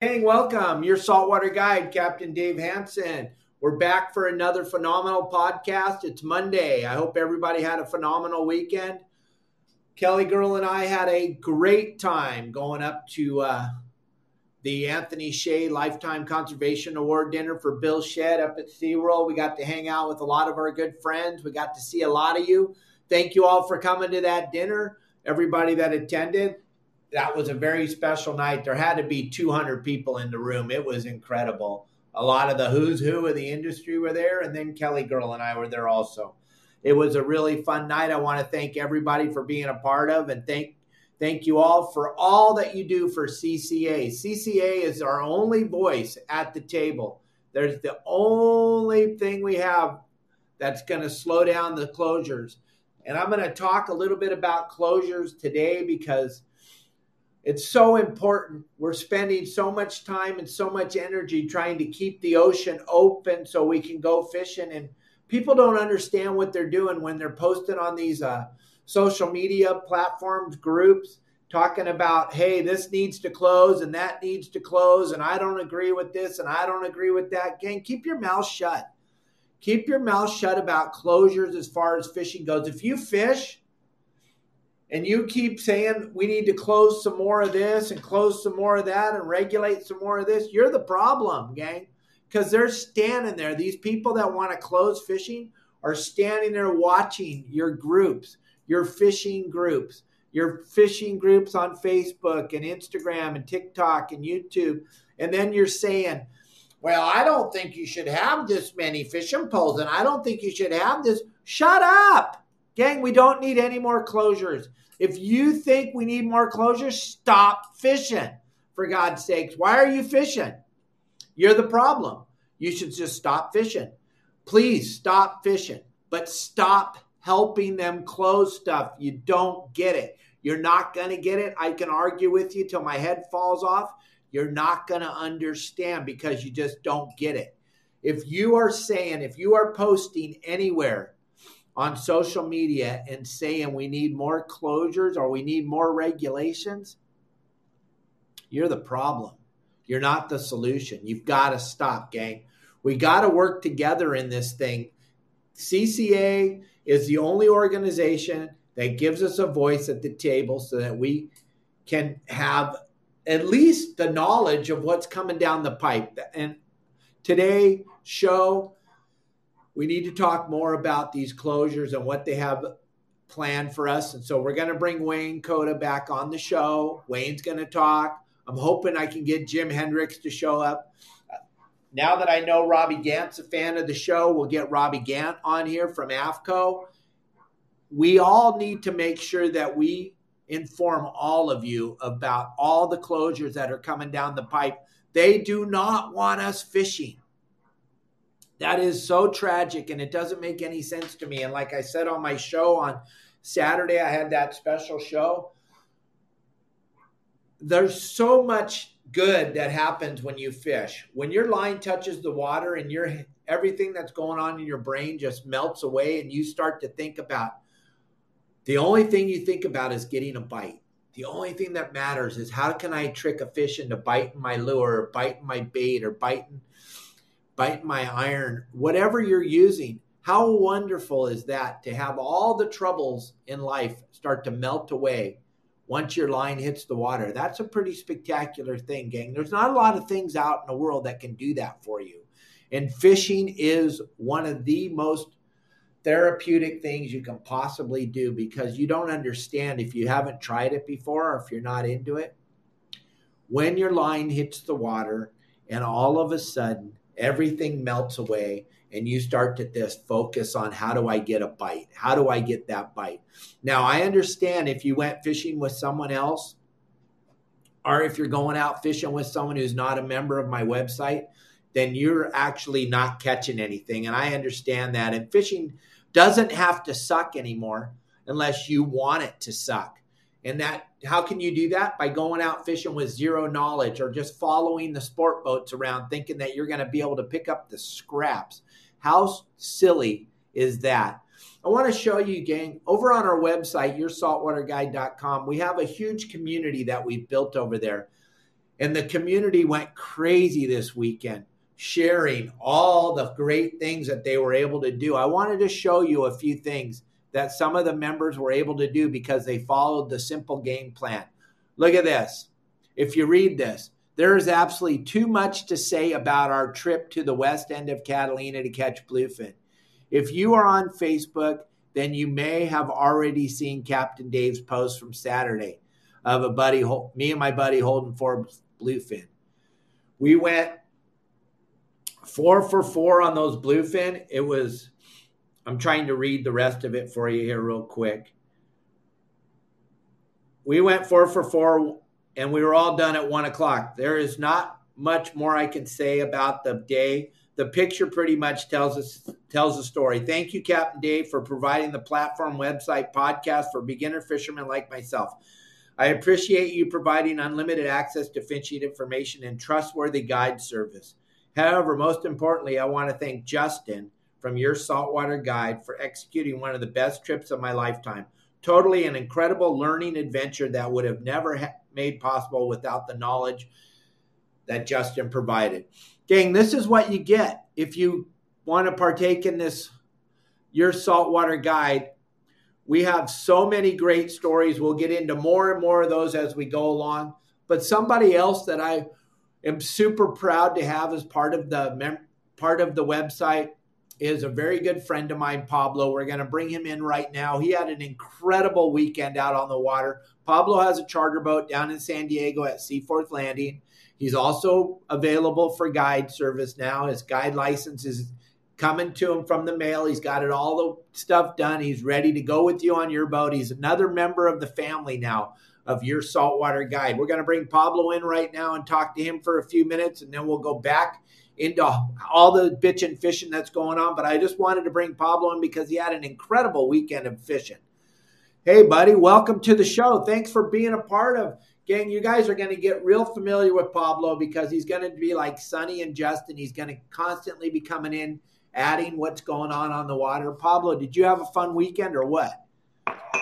Hey, welcome. Your saltwater guide, Captain Dave Hansen. We're back for another phenomenal podcast. It's Monday. I hope everybody had a phenomenal weekend. Kelly Girl and I had a great time going up to uh, the Anthony Shea Lifetime Conservation Award dinner for Bill Shedd up at SeaWorld. We got to hang out with a lot of our good friends. We got to see a lot of you. Thank you all for coming to that dinner. Everybody that attended, that was a very special night. There had to be 200 people in the room. It was incredible. A lot of the who's who of the industry were there, and then Kelly Girl and I were there also. It was a really fun night. I want to thank everybody for being a part of, and thank Thank you all for all that you do for CCA. CCA is our only voice at the table. There's the only thing we have that's going to slow down the closures. And I'm going to talk a little bit about closures today because it's so important. We're spending so much time and so much energy trying to keep the ocean open so we can go fishing. And people don't understand what they're doing when they're posting on these uh, social media platforms, groups, talking about, hey, this needs to close and that needs to close, and I don't agree with this and I don't agree with that. Gang, keep your mouth shut. Keep your mouth shut about closures as far as fishing goes. If you fish and you keep saying we need to close some more of this and close some more of that and regulate some more of this, you're the problem, gang. Because they're standing there. These people that want to close fishing are standing there watching your groups your fishing groups, your fishing groups on Facebook and Instagram and TikTok and YouTube. And then you're saying, well, I don't think you should have this many fishing poles and I don't think you should have this. Shut up. Gang, we don't need any more closures. If you think we need more closures, stop fishing. For God's sakes, why are you fishing? You're the problem. You should just stop fishing. Please stop fishing, but stop helping them close stuff. You don't get it. You're not going to get it. I can argue with you till my head falls off. You're not going to understand because you just don't get it. If you are saying, if you are posting anywhere on social media and saying we need more closures or we need more regulations, you're the problem. You're not the solution. You've got to stop, gang. We got to work together in this thing. CCA is the only organization that gives us a voice at the table so that we can have at least the knowledge of what's coming down the pipe. And today show we need to talk more about these closures and what they have planned for us. And so we're going to bring Wayne Kotow back on the show. Wayne's going to talk. I'm hoping I can get Jim Hendricks to show up now that I know Robbie Gant's a fan of the show, we'll get Robbie Gant on here from AFTCO. We all need to make sure that we inform all of you about all the closures that are coming down the pipe. They do not want us fishing. That is so tragic and it doesn't make any sense to me. And like I said on my show on Saturday, I had that special show. There's so much good that happens when you fish. When your line touches the water and your everything that's going on in your brain just melts away and you start to think about the only thing you think about is getting a bite. The only thing that matters is how can I trick a fish into biting my lure or biting my bait or biting biting my iron, whatever you're using. How wonderful is that to have all the troubles in life start to melt away once your line hits the water. That's a pretty spectacular thing, gang. There's not a lot of things out in the world that can do that for you. And fishing is one of the most therapeutic things you can possibly do because you don't understand if you haven't tried it before or if you're not into it. When your line hits the water and all of a sudden everything melts away and you start to just focus on how do I get a bite? How do I get that bite? Now, I understand if you went fishing with someone else or if you're going out fishing with someone who's not a member of my website, then you're actually not catching anything. And I understand that. And fishing doesn't have to suck anymore unless you want it to suck. And that how can you do that? By going out fishing with zero knowledge or just following the sport boats around thinking that you're going to be able to pick up the scraps. How silly is that? I want to show you, gang, over on our website, yoursaltwaterguide.com, we have a huge community that we've built over there. And the community went crazy this weekend, sharing all the great things that they were able to do. I wanted to show you a few things that some of the members were able to do because they followed the simple game plan. Look at this. If you read this, there is absolutely too much to say about our trip to the west end of Catalina to catch bluefin. If you are on Facebook, then you may have already seen Captain Dave's post from Saturday of a buddy, me and my buddy holding four bluefin. We went four for four on those bluefin. It was I'm trying to read the rest of it for you here, real quick. We went four for four and we were all done at one o'clock. There is not much more I can say about the day. The picture pretty much tells us tells the story. Thank you, Captain Dave, for providing the platform, website, podcast for beginner fishermen like myself. I appreciate you providing unlimited access to fishing information and trustworthy guide service. However, most importantly, I want to thank Justin from your saltwater guide for executing one of the best trips of my lifetime. Totally an incredible learning adventure that would have never ha- made possible without the knowledge that Justin provided. Gang, this is what you get if you want to partake in this your saltwater guide. We have so many great stories. We'll get into more and more of those as we go along. But somebody else that I am super proud to have as part of the mem- part of the website is a very good friend of mine, Pablo. We're going to bring him in right now. He had an incredible weekend out on the water. Pablo has a charter boat down in San Diego at Seaforth Landing. He's also available for guide service now. His guide license is coming to him from the mail. He's got it all the stuff done. He's ready to go with you on your boat. He's another member of the family now of your saltwater guide. We're going to bring Pablo in right now and talk to him for a few minutes, and then we'll go back into all the bitching fishing that's going on. But I just wanted to bring Pablo in because he had an incredible weekend of fishing. Hey, buddy, welcome to the show. Thanks for being a part of. Gang, you guys are going to get real familiar with Pablo because he's going to be like Sonny and Justin. He's going to constantly be coming in, adding what's going on on the water. Pablo, did you have a fun weekend or what?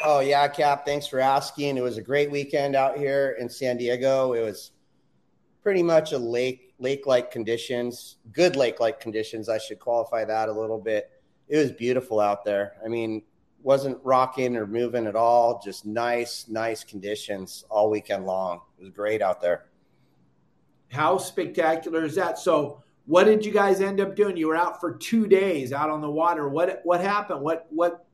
Oh yeah, Cap. Thanks for asking. It was a great weekend out here in San Diego. It was pretty much a lake lake-like conditions, good lake-like conditions. I should qualify that a little bit. It was beautiful out there. I mean, wasn't rocking or moving at all. Just nice, nice conditions all weekend long. It was great out there. How spectacular is that? So, what did you guys end up doing? You were out for two days out on the water. What what happened? What what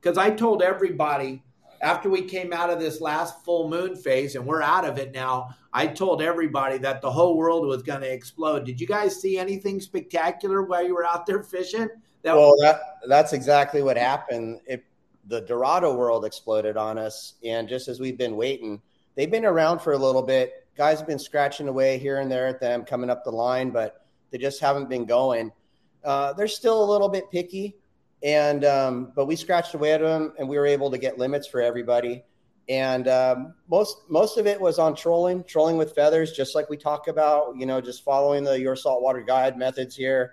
because I told everybody after we came out of this last full moon phase and we're out of it now, I told everybody that the whole world was going to explode. Did you guys see anything spectacular while you were out there fishing? That well, that, that's exactly what happened. It, the Dorado world exploded on us. And just as we've been waiting, they've been around for a little bit. Guys have been scratching away here and there at them coming up the line, but they just haven't been going. Uh, they're still a little bit picky and um, but we scratched away at them, and we were able to get limits for everybody. And um, most most of it was on trolling, trolling with feathers, just like we talk about. You know, just following the your saltwater guide methods here.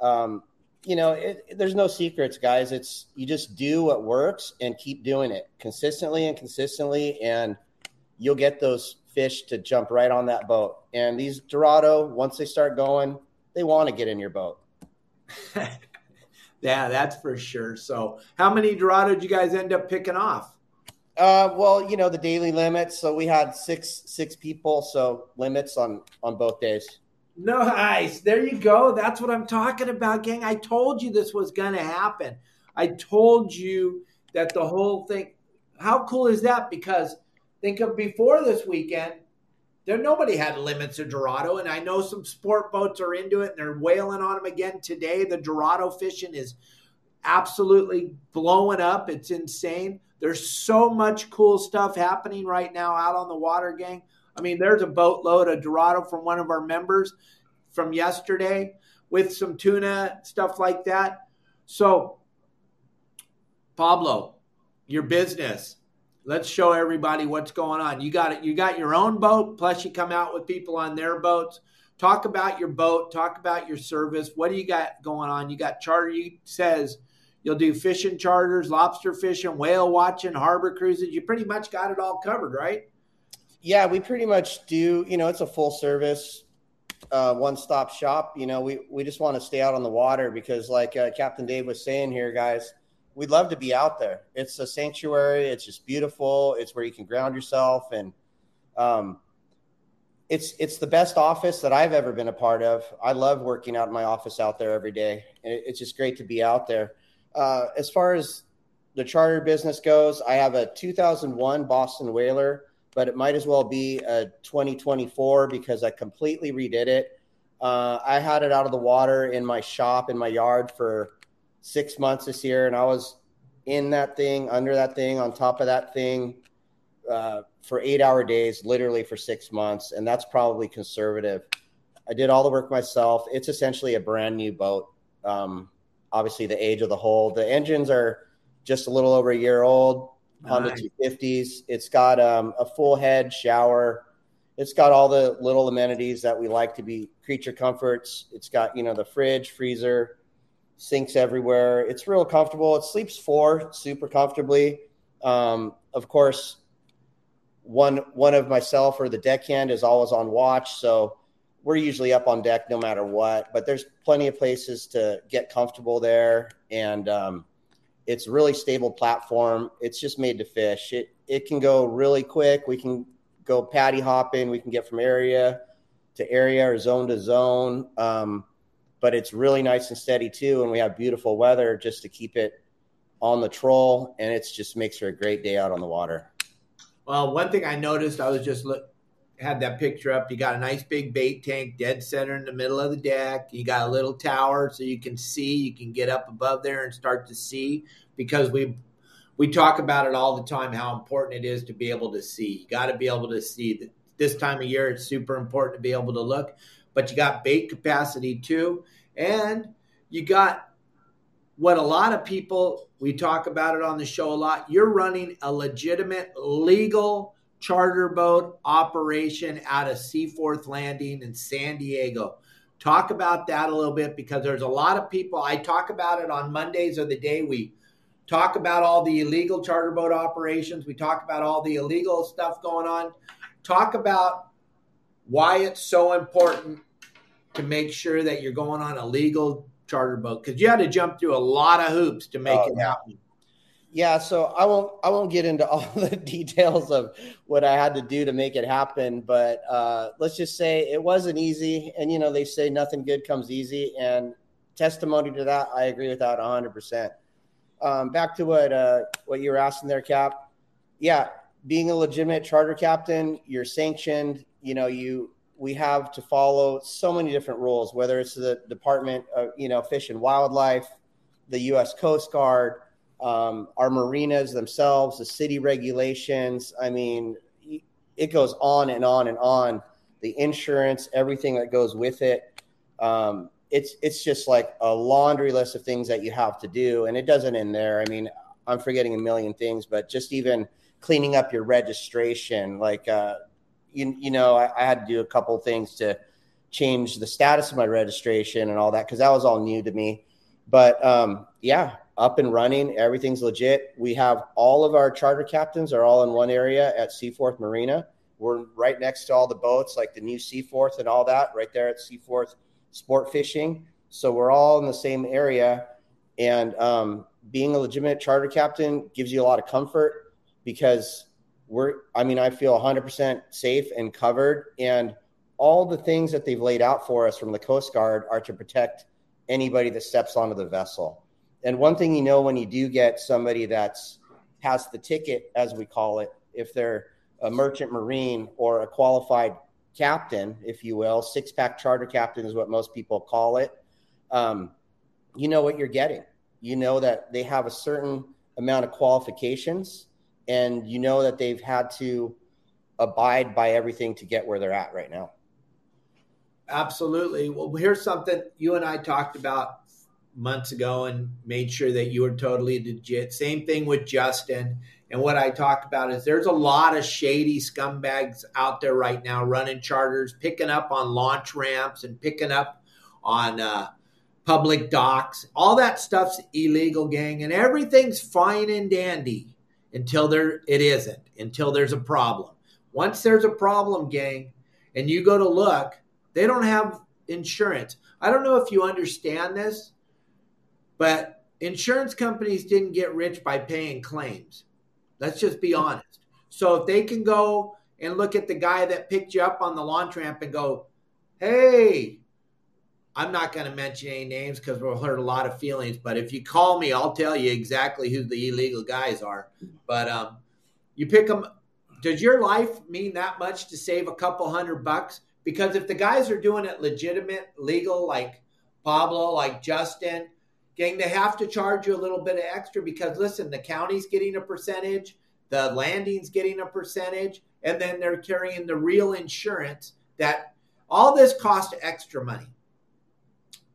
Um, you know, it, there's no secrets, guys. It's you just do what works and keep doing it consistently and consistently, and you'll get those fish to jump right on that boat. And these Dorado, once they start going, they want to get in your boat. Yeah, that's for sure. So, how many Dorado did you guys end up picking off? Uh, well, you know the daily limits. So we had six six people. So limits on on both days. Nice. There you go. That's what I'm talking about, gang. I told you this was going to happen. I told you that the whole thing. How cool is that? Because think of before this weekend, there nobody had limits of Dorado, and I know some sport boats are into it and they're whaling on them again today. The Dorado fishing is absolutely blowing up. It's insane. There's so much cool stuff happening right now out on the water, gang. I mean, there's a boatload of Dorado from one of our members from yesterday with some tuna, stuff like that. So, Pablo, your business. Let's show everybody what's going on. You got it. You got your own boat, plus you come out with people on their boats. Talk about your boat. Talk about your service. What do you got going on? You got charter. You says you'll do fishing charters, lobster fishing, whale watching, harbor cruises. You pretty much got it all covered, right? Yeah, we pretty much do. You know, it's a full service uh, one stop shop. You know, we, we just want to stay out on the water because, like uh, Captain Dave was saying here, guys, we'd love to be out there. It's a sanctuary. It's just beautiful. It's where you can ground yourself, and um, it's it's the best office that I've ever been a part of. I love working out in my office out there every day. It's just great to be out there. Uh, as far as the charter business goes, I have a 2001 Boston Whaler but it might as well be a 2024 because I completely redid it. Uh, I had it out of the water in my shop in my yard for six months this year, and I was in that thing, under that thing, on top of that thing uh, for eight hour days, literally for six months. And that's probably conservative. I did all the work myself. It's essentially a brand new boat. Um, obviously, the age of the hull, the engines are just a little over a year old. Honda nice. 250s. It's got um, a full head shower. It's got all the little amenities that we like to be creature comforts. It's got, you know, the fridge, freezer, sinks everywhere. It's real comfortable. It sleeps four super comfortably. Um, of course, one one of myself or the deckhand is always on watch, so we're usually up on deck no matter what. But there's plenty of places to get comfortable there, and um, it's really stable platform. It's just made to fish. It it can go really quick. We can go paddy hopping. We can get from area to area or zone to zone. Um, but it's really nice and steady too, and we have beautiful weather just to keep it on the troll, and it just makes for a great day out on the water. Well, one thing I noticed, I was just look, had that picture up. You got a nice big bait tank dead center in the middle of the deck. You got a little tower so you can see, you can get up above there and start to see because we we talk about it all the time how important it is to be able to see. You got to be able to see. This time of year, it's super important to be able to look, but you got bait capacity too, and you got what a lot of people we talk about it on the show a lot. You're running a legitimate legal charter boat operation out of Seaforth Landing in San Diego. Talk about that a little bit because there's a lot of people. I talk about it on Mondays or the day we talk about all the illegal charter boat operations. We talk about all the illegal stuff going on. Talk about why it's so important to make sure that you're going on a legal charter boat because you had to jump through a lot of hoops to make oh, it happen. Yeah, so I won't I won't get into all the details of what I had to do to make it happen, but uh, let's just say it wasn't easy. And you know they say nothing good comes easy, and testimony to that, I agree with that 100. percent um, Back to what uh, what you were asking there, Cap. Yeah, being a legitimate charter captain, you're sanctioned. You know, you we have to follow so many different rules, whether it's the Department of you know Fish and Wildlife, the U.S. Coast Guard um, our marinas themselves, the city regulations. I mean, it goes on and on and on. The insurance, everything that goes with it. Um, it's it's just like a laundry list of things that you have to do, and it doesn't end there. I mean, I'm forgetting a million things, but just even cleaning up your registration, like uh, you you know, I, I had to do a couple things to change the status of my registration and all that because that was all new to me. But um, yeah, up and running. Everything's legit. We have all of our charter captains are all in one area at Seaforth Marina. We're right next to all the boats, like the new Seaforth and all that, right there at Seaforth Sport Fishing. So we're all in the same area. And um, being a legitimate charter captain gives you a lot of comfort because we're, I mean, I feel 100% safe and covered. And all the things that they've laid out for us from the Coast Guard are to protect anybody that steps onto the vessel. And one thing you know when you do get somebody that's has the ticket, as we call it, if they're a merchant marine or a qualified captain, if you will, six pack charter captain is what most people call it. Um, you know what you're getting. You know that they have a certain amount of qualifications, and you know that they've had to abide by everything to get where they're at right now. Absolutely. Well, here's something you and I talked about months ago and made sure that you were totally legit. Same thing with Justin. And what I talked about is there's a lot of shady scumbags out there right now running charters, picking up on launch ramps and picking up on uh, public docks. All that stuff's illegal, gang, and everything's fine and dandy until there it isn't, until there's a problem. Once there's a problem, gang, and you go to look, they don't have insurance. I don't know if you understand this, but insurance companies didn't get rich by paying claims. Let's just be honest. So if they can go and look at the guy that picked you up on the launch ramp and go, hey, I'm not going to mention any names because we'll hurt a lot of feelings. But if you call me, I'll tell you exactly who the illegal guys are. But um, you pick them. Does your life mean that much to save a couple hundred bucks? Because if the guys are doing it legitimate, legal, like Pablo, like Justin, gang, they have to charge you a little bit of extra because listen, the county's getting a percentage, the landing's getting a percentage, and then they're carrying the real insurance that all this costs extra money.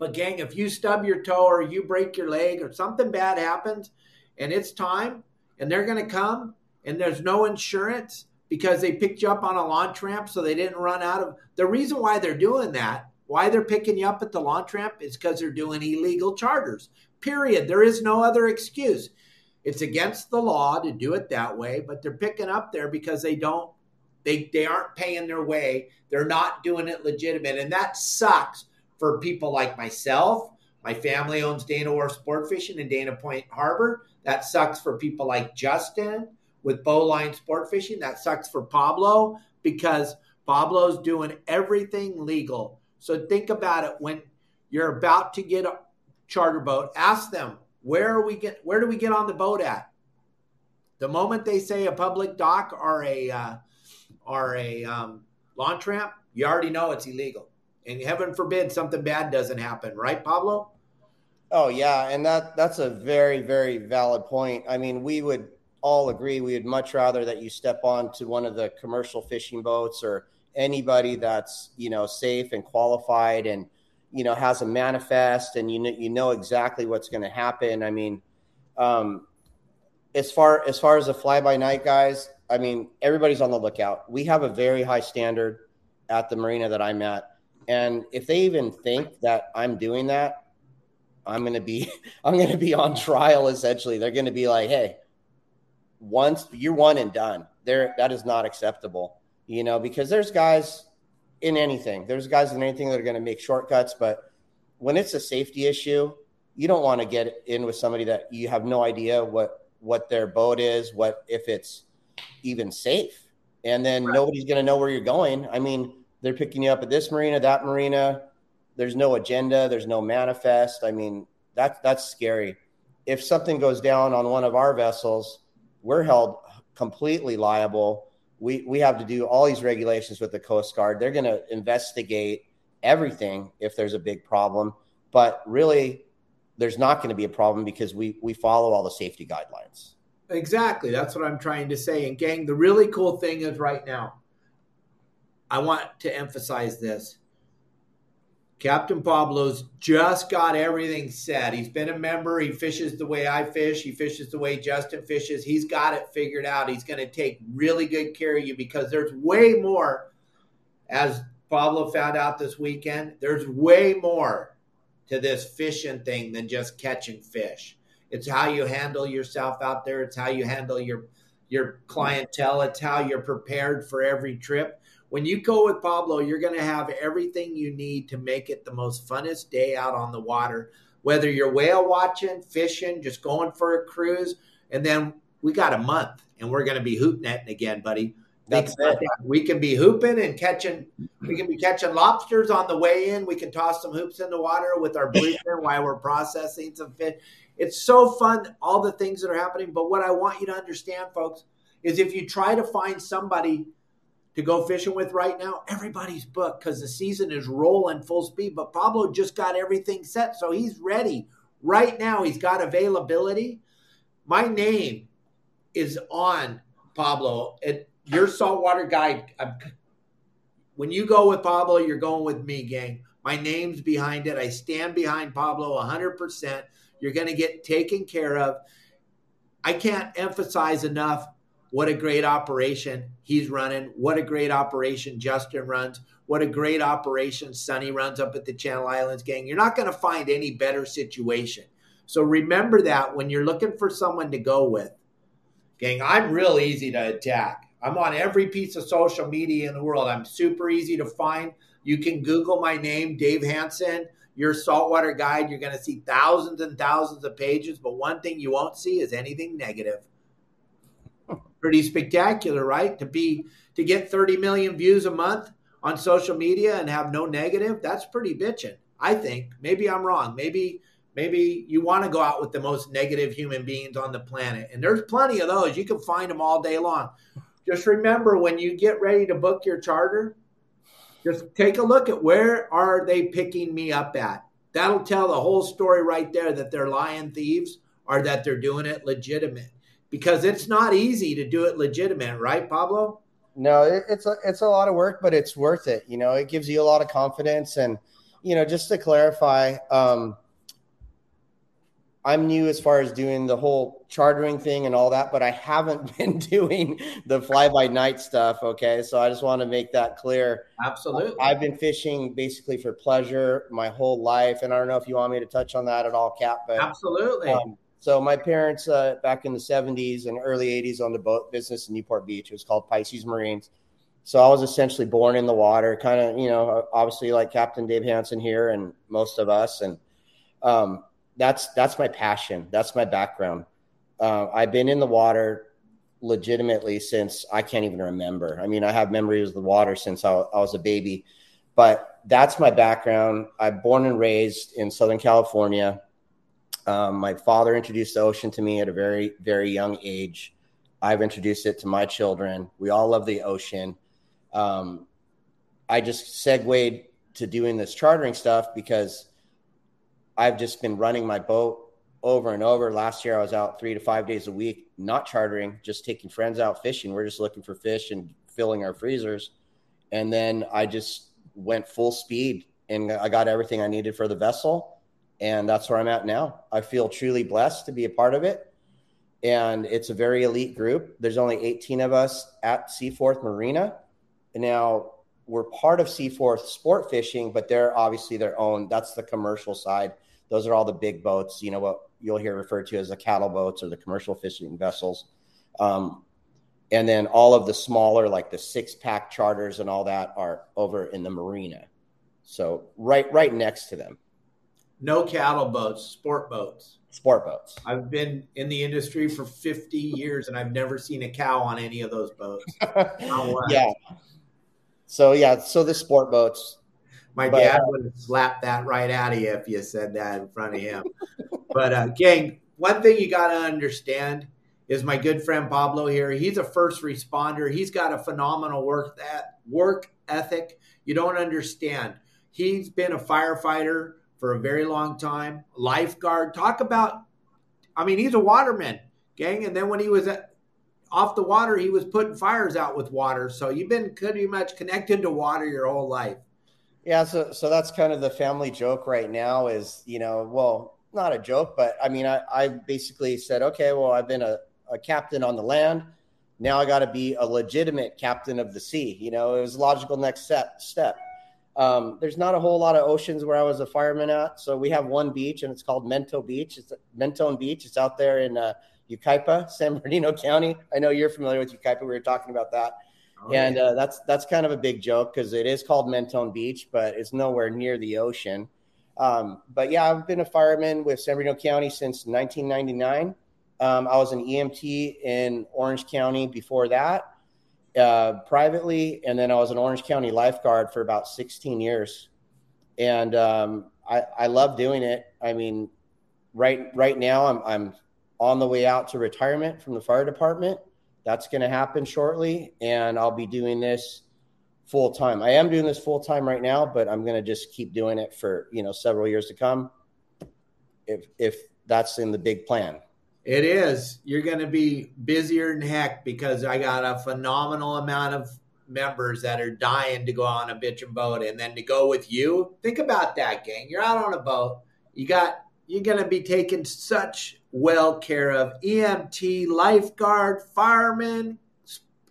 But gang, if you stub your toe or you break your leg or something bad happens and it's time and they're going to come and there's no insurance because they picked you up on a launch ramp so they didn't run out of the reason why they're doing that why they're picking you up at the launch ramp is because they're doing illegal charters. Period. There is no other excuse. It's against the law to do it that way, but they're picking up there because they don't they they aren't paying their way. They're not doing it legitimate. And that sucks for people like myself. My family owns Dana Wharf Sport Fishing in Dana Point Harbor. That sucks for people like Justin with Bowline Sport Fishing. That sucks for Pablo because Pablo's doing everything legal so think about it when you're about to get a charter boat. Ask them where are we get where do we get on the boat at? The moment they say a public dock or a uh, or a um, launch ramp, you already know it's illegal. And heaven forbid something bad doesn't happen, right, Pablo? Oh yeah, and that that's a very very valid point. I mean, we would all agree we would much rather that you step on to one of the commercial fishing boats or anybody that's you know safe and qualified and you know has a manifest and you know you know exactly what's going to happen. I mean, um, as far as far as the fly by night guys, I mean everybody's on the lookout. We have a very high standard at the marina that I'm at, and if they even think that I'm doing that, I'm going to be I'm going to be on trial. Essentially, they're going to be like, hey. Once you're one and done, there that is not acceptable you know, because there's guys in anything. There's guys in anything that are going to make shortcuts, but when it's a safety issue, you don't want to get in with somebody that you have no idea what what their boat is, what if it's even safe, and then right. nobody's going to know where you're going. I mean, they're picking you up at this marina, that marina. There's no agenda. There's no manifest. I mean, that's that's scary. If something goes down on one of our vessels, we're held completely liable we we have to do all these regulations with the Coast Guard. They're going to investigate everything if there's a big problem, but really there's not going to be a problem because we we follow all the safety guidelines. Exactly. That's what I'm trying to say. And gang, the really cool thing is right now I want to emphasize this. Captain Pablo's just got everything set. He's been a member. He fishes the way I fish. He fishes the way Justin fishes. He's got it figured out. He's going to take really good care of you because there's way more, as Pablo found out this weekend, there's way more to this fishing thing than just catching fish. It's how you handle yourself out there. It's how you handle your your clientele. It's how you're prepared for every trip when you go with Pablo, you're going to have everything you need to make it the most funnest day out on the water. Whether you're whale watching, fishing, just going for a cruise, and then we got a month, and we're going to be hoop netting again, buddy. That's it. We can be hooping and catching. We can be catching lobsters on the way in. We can toss some hoops in the water with our bleacher while we're processing some fish. It's so fun, all the things that are happening. But what I want you to understand, folks, is if you try to find somebody to go fishing with right now, everybody's booked because the season is rolling full speed. But Pablo just got everything set, so he's ready right now. He's got availability. My name is on Pablo. It, your saltwater guide. I'm, when you go with Pablo, you're going with me, gang. My name's behind it. I stand behind Pablo 100%. You're going to get taken care of. I can't emphasize enough what a great operation he's running. What a great operation Justin runs. What a great operation Sonny runs up at the Channel Islands gang. You're not going to find any better situation. So remember that when you're looking for someone to go with. Gang, I'm real easy to attack. I'm on every piece of social media in the world. I'm super easy to find. You can Google my name, Dave Hansen, your saltwater guide. You're going to see thousands and thousands of pages, but one thing you won't see is anything negative. Pretty spectacular, right? To be to get 30 million views a month on social media and have no negative, that's pretty bitching. I think. Maybe I'm wrong. Maybe maybe you want to go out with the most negative human beings on the planet. And there's plenty of those. You can find them all day long. Just remember when you get ready to book your charter, just take a look at where are they picking me up at. That'll tell the whole story right there that they're lying thieves or that they're doing it legitimate. Because it's not easy to do it legitimate, right, Pablo? No, it's a it's a lot of work, but it's worth it. You know, it gives you a lot of confidence, and you know, just to clarify, um, I'm new as far as doing the whole chartering thing and all that, but I haven't been doing the fly by night stuff. Okay. So I just want to make that clear. Absolutely. I've been fishing basically for pleasure my whole life. And I don't know if you want me to touch on that at all, Cap, but absolutely. Um, so my parents uh, back in the 70s and early 80s owned a boat business in Newport Beach. It was called Pisces Marines. So I was essentially born in the water, kind of, you know, obviously like Captain Dave Hansen here and most of us. And um, that's that's my passion. That's my background. Uh, I've been in the water legitimately since I can't even remember. I mean, I have memories of the water since I, I was a baby, but that's my background. I'm born and raised in Southern California. Um, my father introduced the ocean to me at a very, very young age. I've introduced it to my children. We all love the ocean. Um, I just segued to doing this chartering stuff because I've just been running my boat over and over. Last year, I was out three to five days a week, not chartering, just taking friends out fishing. We're just looking for fish and filling our freezers. And then I just went full speed and I got everything I needed for the vessel. And that's where I'm at now. I feel truly blessed to be a part of it. And it's a very elite group. There's only 18 of us at Seaforth Marina. And now we're part of Seaforth Sport Fishing, but they're obviously their own. That's the commercial side. Those are all the big boats. You know what you'll hear referred to as the cattle boats or the commercial fishing vessels. Um, and then all of the smaller, like the six pack charters and all that, are over in the marina. So right, right next to them. No cattle boats, sport boats. Sport boats. I've been in the industry for 50 years and I've never seen a cow on any of those boats. yeah. So yeah, so the sport boats. My but, dad would have slapped that right out of you if you said that in front of him. but uh, gang, one thing you got to understand is my good friend Pablo here. He's a first responder. He's got a phenomenal work that work ethic. You don't understand. He's been a firefighter for a very long time, lifeguard. Talk about, I mean, he's a waterman, gang. And then when he was at, off the water, he was putting fires out with water. So you've been pretty much connected to water your whole life. Yeah, so so that's kind of the family joke right now is, you know, well, not a joke, but I mean, I, I basically said, okay, well, I've been a, a captain on the land. Now I got to be a legitimate captain of the sea. You know, it was a logical next step. step. Um, there's not a whole lot of oceans where I was a fireman at. So we have one beach and it's called Mento Beach. It's Mentone Beach. It's out there in uh, Yucaipa, San Bernardino County. I know you're familiar with Yucaipa. We were talking about that. Oh, and uh, that's that's kind of a big joke because it is called Mentone Beach, but it's nowhere near the ocean. Um, but yeah, I've been a fireman with San Bernardino County since 1999. Um, I was an EMT in Orange County before that, uh, privately, and then I was an Orange County lifeguard for about 16 years. And um, I, I love doing it. I mean, right right now I'm I'm on the way out to retirement from the fire department. That's going to happen shortly, and I'll be doing this full time. I am doing this full time right now, but I'm going to just keep doing it for you know several years to come. If if that's in the big plan. It is. You're going to be busier than heck because I got a phenomenal amount of members that are dying to go on a bitchin' boat and then to go with you. Think about that, gang. You're out on a boat. You got you're going to be taken such well care of. EMT, lifeguard, fireman,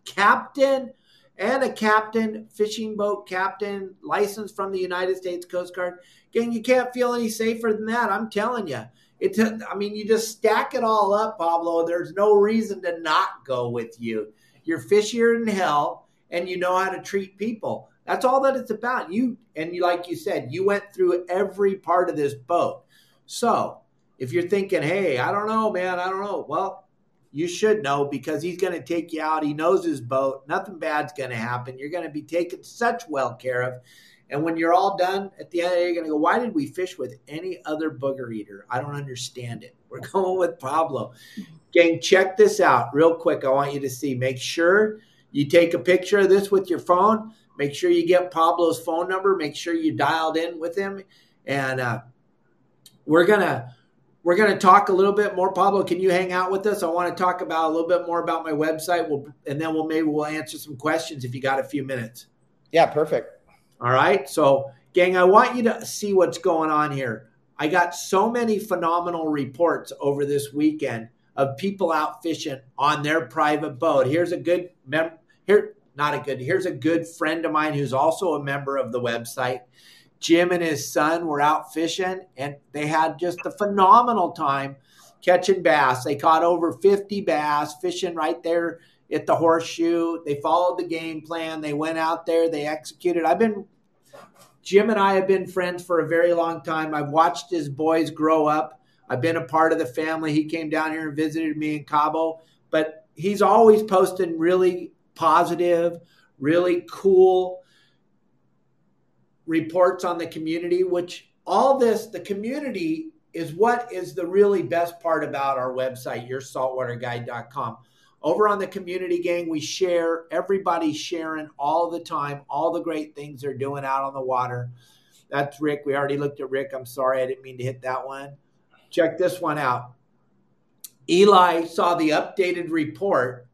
captain, and a captain, fishing boat captain, licensed from the United States Coast Guard. Gang, you can't feel any safer than that. I'm telling you. I mean, you just stack it all up, Pablo. There's no reason to not go with you. You're fishier than hell, and you know how to treat people. That's all that it's about. You and you, like you said, you went through every part of this boat. So if you're thinking, hey, I don't know, man, I don't know, well, you should know because he's going to take you out. He knows his boat. Nothing bad's going to happen. You're going to be taken such well care of. And when you're all done, at the end, you're going to go, why did we fish with any other booger eater? I don't understand it. We're going with Pablo. Gang, check this out real quick. I want you to see. Make sure you take a picture of this with your phone. Make sure you get Pablo's phone number. Make sure you dialed in with him. And uh, we're going to we're going to talk a little bit more. Pablo, can you hang out with us? I want to talk about a little bit more about my website. We'll, and then we'll maybe we'll answer some questions if you got a few minutes. Yeah, perfect. All right. So, gang, I want you to see what's going on here. I got so many phenomenal reports over this weekend of people out fishing on their private boat. Here's a good mem- here not a good. Here's a good friend of mine who's also a member of the website. Jim and his son were out fishing and they had just a phenomenal time catching bass. They caught over 50 bass fishing right there at the horseshoe. They followed the game plan. They went out there, they executed. I've been Jim and I have been friends for a very long time. I've watched his boys grow up. I've been a part of the family. He came down here and visited me in Cabo, but he's always posting really positive, really cool reports on the community, which all this, the community is what is the really best part about our website, yoursaltwaterguide.com. Over on the community gang, we share, everybody's sharing all the time, all the great things they're doing out on the water. That's Rick. We already looked at Rick. I'm sorry, I didn't mean to hit that one. Check this one out. Eli saw the updated report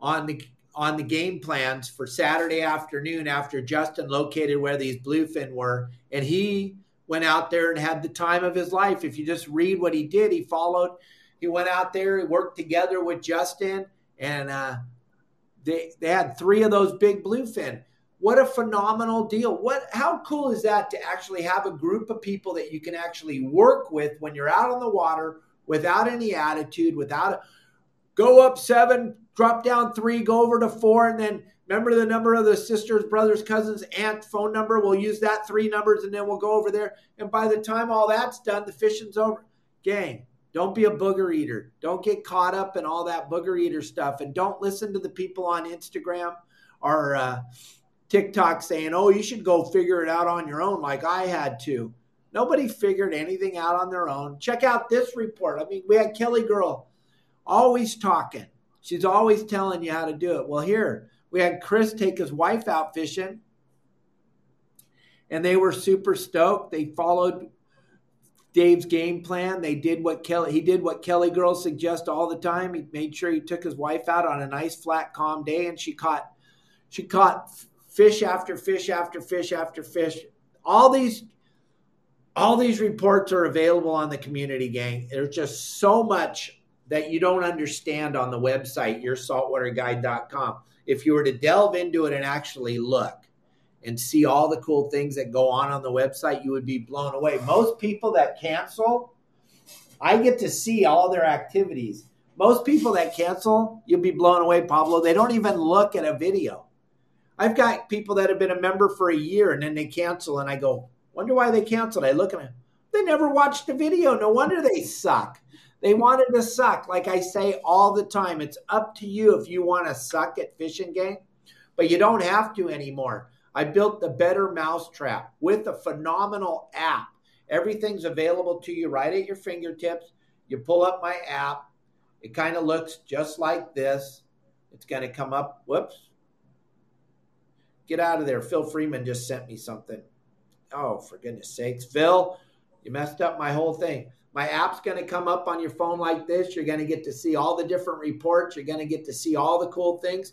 on the on the game plans for Saturday afternoon after Justin located where these bluefin were, and he went out there and had the time of his life. If you just read what he did, he followed. He went out there, he worked together with Justin, and uh, they they had three of those big bluefin. What a phenomenal deal! What how cool is that to actually have a group of people that you can actually work with when you're out on the water without any attitude, without a, go up seven, drop down three, go over to four, and then remember the number of the sisters, brothers, cousins, aunt phone number. We'll use that three numbers and then we'll go over there. And by the time all that's done, the fishing's over. Gang, don't be a booger eater. Don't get caught up in all that booger eater stuff. And don't listen to the people on Instagram or uh, TikTok saying, oh, you should go figure it out on your own like I had to. Nobody figured anything out on their own. Check out this report. I mean, we had Kelly Girl always talking. She's always telling you how to do it. Well, here we had Chris take his wife out fishing, and they were super stoked. They followed Dave's game plan. They did what Kelly he did what Kelly girls suggest all the time. He made sure he took his wife out on a nice flat calm day and she caught she caught fish after fish after fish after fish. All these all these reports are available on the community gang. There's just so much that you don't understand on the website, yoursaltwaterguide.com. If you were to delve into it and actually look and see all the cool things that go on on the website, you would be blown away. Most people that cancel, I get to see all their activities. Most people that cancel, you'll be blown away, Pablo. They don't even look at a video. I've got people that have been a member for a year and then they cancel, and I go, wonder why they canceled. I look at them, they never watched the video. No wonder they suck. They wanted to suck. Like I say all the time, it's up to you if you want to suck at fishing game, but you don't have to anymore. I built the Better Mousetrap with a phenomenal app. Everything's available to you right at your fingertips. You pull up my app. It kind of looks just like this. It's going to come up. Whoops. Get out of there. Phil Freeman just sent me something. Oh, for goodness sakes. Phil, you messed up my whole thing. My app's going to come up on your phone like this. You're going to get to see all the different reports. You're going to get to see all the cool things.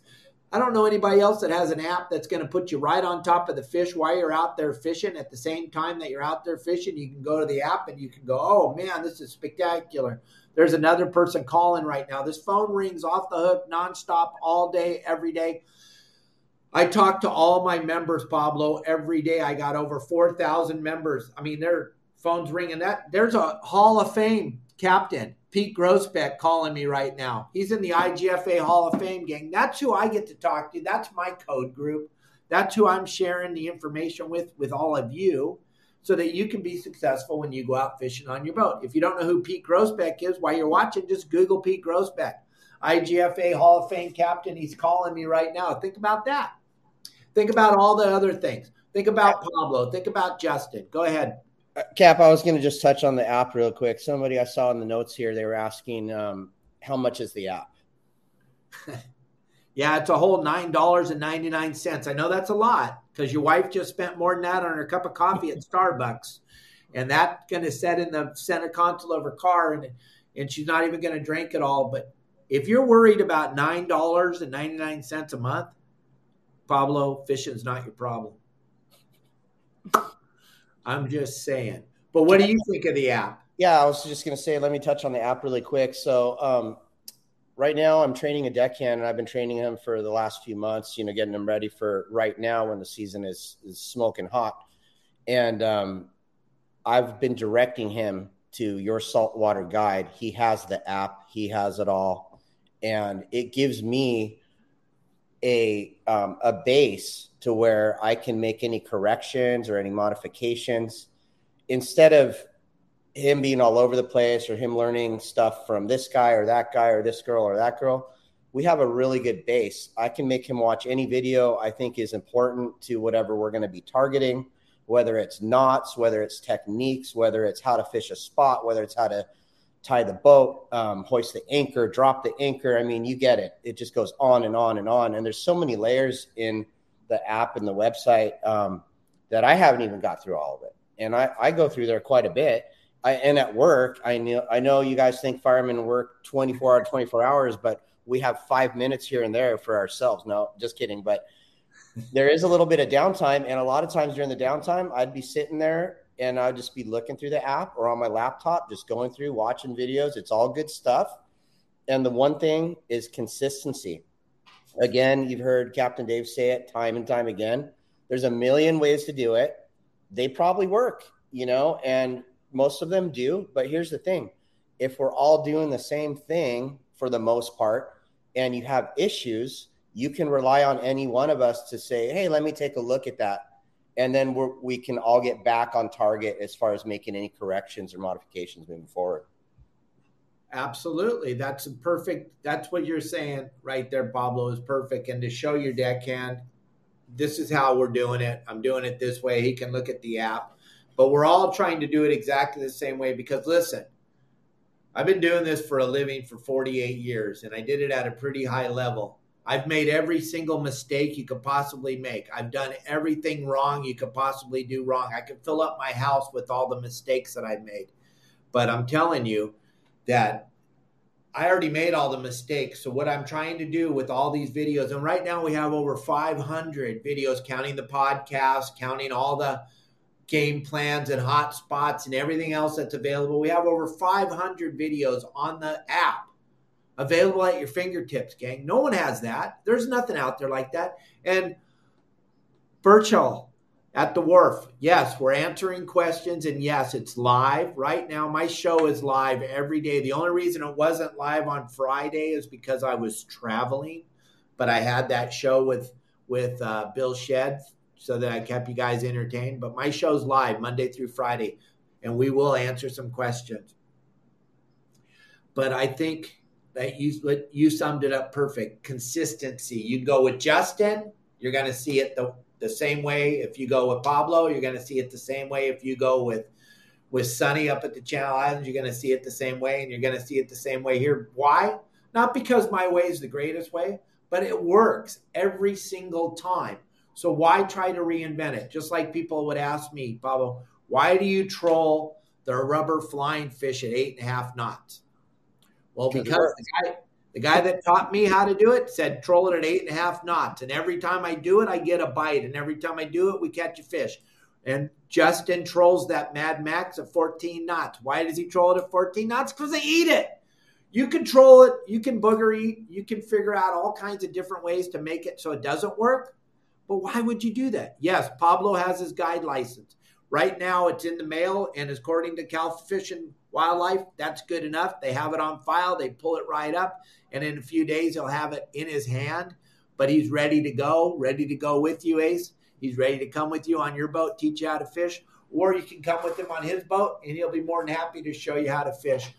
I don't know anybody else that has an app that's going to put you right on top of the fish while you're out there fishing. At the same time that you're out there fishing, you can go to the app and you can go, oh man, this is spectacular. There's another person calling right now. This phone rings off the hook nonstop all day, every day. I talk to all my members, Pablo, every day. I got over 4,000 members. I mean, their phones ringing. That There's a Hall of Fame captain Pete Grossbeck calling me right now. He's in the IGFA Hall of Fame gang. That's who I get to talk to. That's my code group. That's who I'm sharing the information with with all of you so that you can be successful when you go out fishing on your boat. If you don't know who Pete Grossbeck is while you're watching, just Google Pete Grossbeck. IGFA Hall of Fame captain. He's calling me right now. Think about that. Think about all the other things. Think about Pablo. Think about Justin. Go ahead. Cap, I was going to just touch on the app real quick. Somebody I saw in the notes here, they were asking um, how much is the app? yeah, it's a whole nine dollars and ninety nine cents. I know that's a lot because your wife just spent more than that on her cup of coffee at Starbucks, and that's going to set in the center console of her car, and and she's not even going to drink it all. But if you're worried about nine dollars and ninety nine cents a month, Pablo, fishing's not your problem. I'm just saying. But what do you think of the app? Yeah, I was just going to say, let me touch on the app really quick. So, um, right now, I'm training a deckhand, and I've been training him for the last few months. You know, getting him ready for right now when the season is is smoking hot. And um, I've been directing him to your saltwater guide. He has the app. He has it all, and it gives me a um, a base to where I can make any corrections or any modifications instead of him being all over the place or him learning stuff from this guy or that guy or this girl or that girl. We have a really good base. I can make him watch any video I think is important to whatever we're going to be targeting, whether it's knots, whether it's techniques, whether it's how to fish a spot, whether it's how to tie the boat, um, hoist the anchor, drop the anchor. I mean, you get it. It just goes on and on and on. And there's so many layers in the app and the website um, that I haven't even got through all of it. And I, I go through there quite a bit. I, and at work, I know I know you guys think firemen work 24 out of 24 hours, but we have five minutes here and there for ourselves. No, just kidding. But there is a little bit of downtime, and a lot of times during the downtime, I'd be sitting there and I'd just be looking through the app or on my laptop, just going through, watching videos. It's all good stuff. And the one thing is consistency. Again, you've heard Captain Dave say it time and time again. There's a million ways to do it. They probably work, you know, and most of them do. But here's the thing if we're all doing the same thing for the most part and you have issues, you can rely on any one of us to say, hey, let me take a look at that. And then we can all get back on target as far as making any corrections or modifications moving forward. Absolutely. That's a perfect. That's what you're saying right there, Pablo, is perfect. And to show your deckhand, this is how we're doing it. I'm doing it this way. He can look at the app. But we're all trying to do it exactly the same way because listen, I've been doing this for a living for 48 years and I did it at a pretty high level. I've made every single mistake you could possibly make. I've done everything wrong you could possibly do wrong. I could fill up my house with all the mistakes that I've made. But I'm telling you, that I already made all the mistakes. So what I'm trying to do with all these videos, and right now we have over 500 videos, counting the podcast, counting all the game plans and hot spots and everything else that's available. We have over 500 videos on the app available at your fingertips, gang. No one has that. There's nothing out there like that. And virtual at the wharf. Yes, we're answering questions, and yes, it's live right now. My show is live every day. The only reason it wasn't live on Friday is because I was traveling, but I had that show with with uh, Bill Shed so that I kept you guys entertained. But my show's live Monday through Friday, and we will answer some questions. But I think that you you summed it up perfect. Consistency. You'd go with Justin, you're going to see it the the same way if you go with Pablo. You're going to see it the same way if you go with with Sonny up at the Channel Islands. You're going to see it the same way, and you're going to see it the same way here. Why? Not because my way is the greatest way, but it works every single time. So why try to reinvent it? Just like people would ask me, Pablo, why do you troll they're rubber flying fish at eight and a half knots. Well, because the guy, the guy that taught me how to do it said troll it at eight and a half knots. And every time I do it, I get a bite. And every time I do it, we catch a fish. And Justin trolls that Mad Max at 14 knots. Why does he troll it at 14 knots? Because they eat it. You control it, you can booger eat, you can figure out all kinds of different ways to make it so it doesn't work. But why would you do that? Yes, Pablo has his guide license. Right now, it's in the mail, and according to Cal Fish and Wildlife, that's good enough. They have it on file, they pull it right up, and in a few days, he'll have it in his hand. But he's ready to go, ready to go with you, Ace. He's ready to come with you on your boat, teach you how to fish, or you can come with him on his boat, and he'll be more than happy to show you how to fish.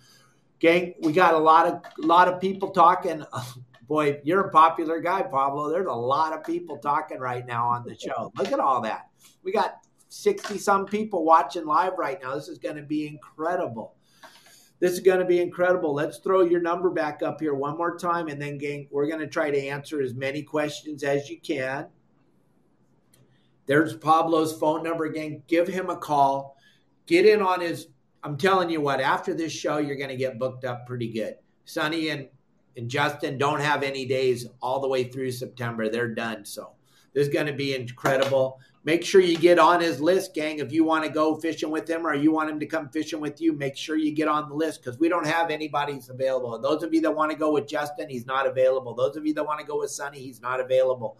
Gang, we got a lot of a lot of people talking. Boy, you're a popular guy, Pablo. There's a lot of people talking right now on the show. Look at all that. We got 60 some people watching live right now. This is going to be incredible. This is going to be incredible. Let's throw your number back up here one more time, and then, gang, we're going to try to answer as many questions as you can. There's Pablo's phone number again. Give him a call. Get in on his. I'm telling you what, after this show, you're going to get booked up pretty good. Sonny and, and Justin don't have any days all the way through September. They're done. So this is going to be incredible. Make sure you get on his list, gang. If you want to go fishing with him or you want him to come fishing with you, make sure you get on the list because we don't have anybody's available. Those of you that want to go with Justin, he's not available. Those of you that want to go with Sonny, he's not available.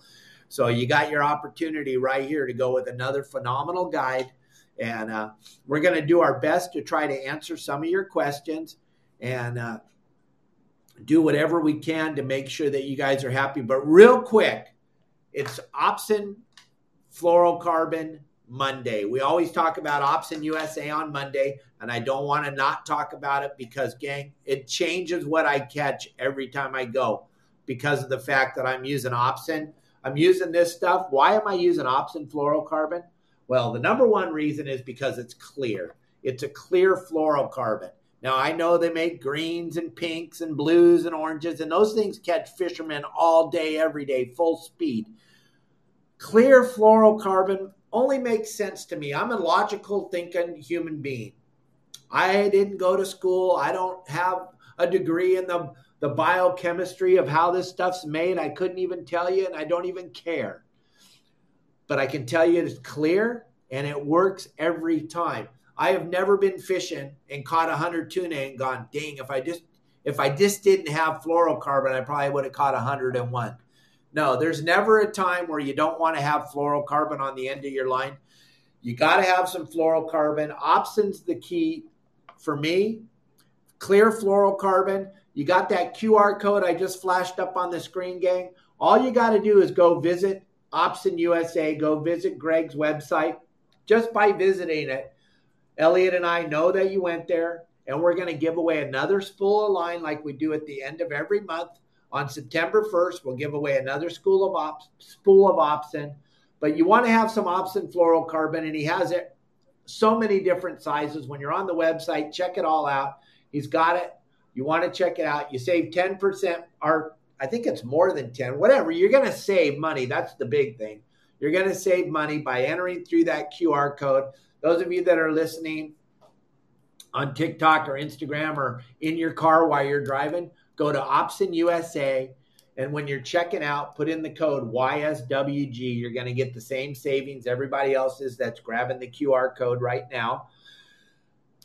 So you got your opportunity right here to go with another phenomenal guide. And uh, we're going to do our best to try to answer some of your questions and uh, do whatever we can to make sure that you guys are happy. But real quick, it's Opsin Fluorocarbon Monday. We always talk about Opsin USA on Monday, and I don't want to not talk about it because, gang, it changes what I catch every time I go because of the fact that I'm using Opsin I'm using this stuff. Why am I using Opsin fluorocarbon? Well, the number one reason is because it's clear. It's a clear fluorocarbon. Now, I know they make greens and pinks and blues and oranges, and those things catch fishermen all day, every day, full speed. Clear fluorocarbon only makes sense to me. I'm a logical thinking human being. I didn't go to school, I don't have a degree in the the biochemistry of how this stuff's made, I couldn't even tell you, and I don't even care. But I can tell you it's clear and it works every time. I have never been fishing and caught a hundred tuna and gone, dang, if I just if I just didn't have fluorocarbon, I probably would have caught a 101. No, there's never a time where you don't want to have fluorocarbon on the end of your line. You got to have some fluorocarbon. Opsin's the key for me. Clear fluorocarbon. You got that QR code I just flashed up on the screen, gang. All you got to do is go visit Opsin USA, go visit Greg's website. Just by visiting it, Elliot and I know that you went there, and we're going to give away another spool of line like we do at the end of every month. On September 1st, we'll give away another spool of ops, spool of Opsin. But you want to have some Opsin fluorocarbon, and he has it so many different sizes. When you're on the website, check it all out. He's got it you want to check it out. You save 10%, or I think it's more than 10, whatever. You're going to save money. That's the big thing. You're going to save money by entering through that QR code. Those of you that are listening on TikTok or Instagram or in your car while you're driving, go to Opsin USA. And when you're checking out, put in the code YSWG. You're going to get the same savings everybody else is that's grabbing the QR code right now.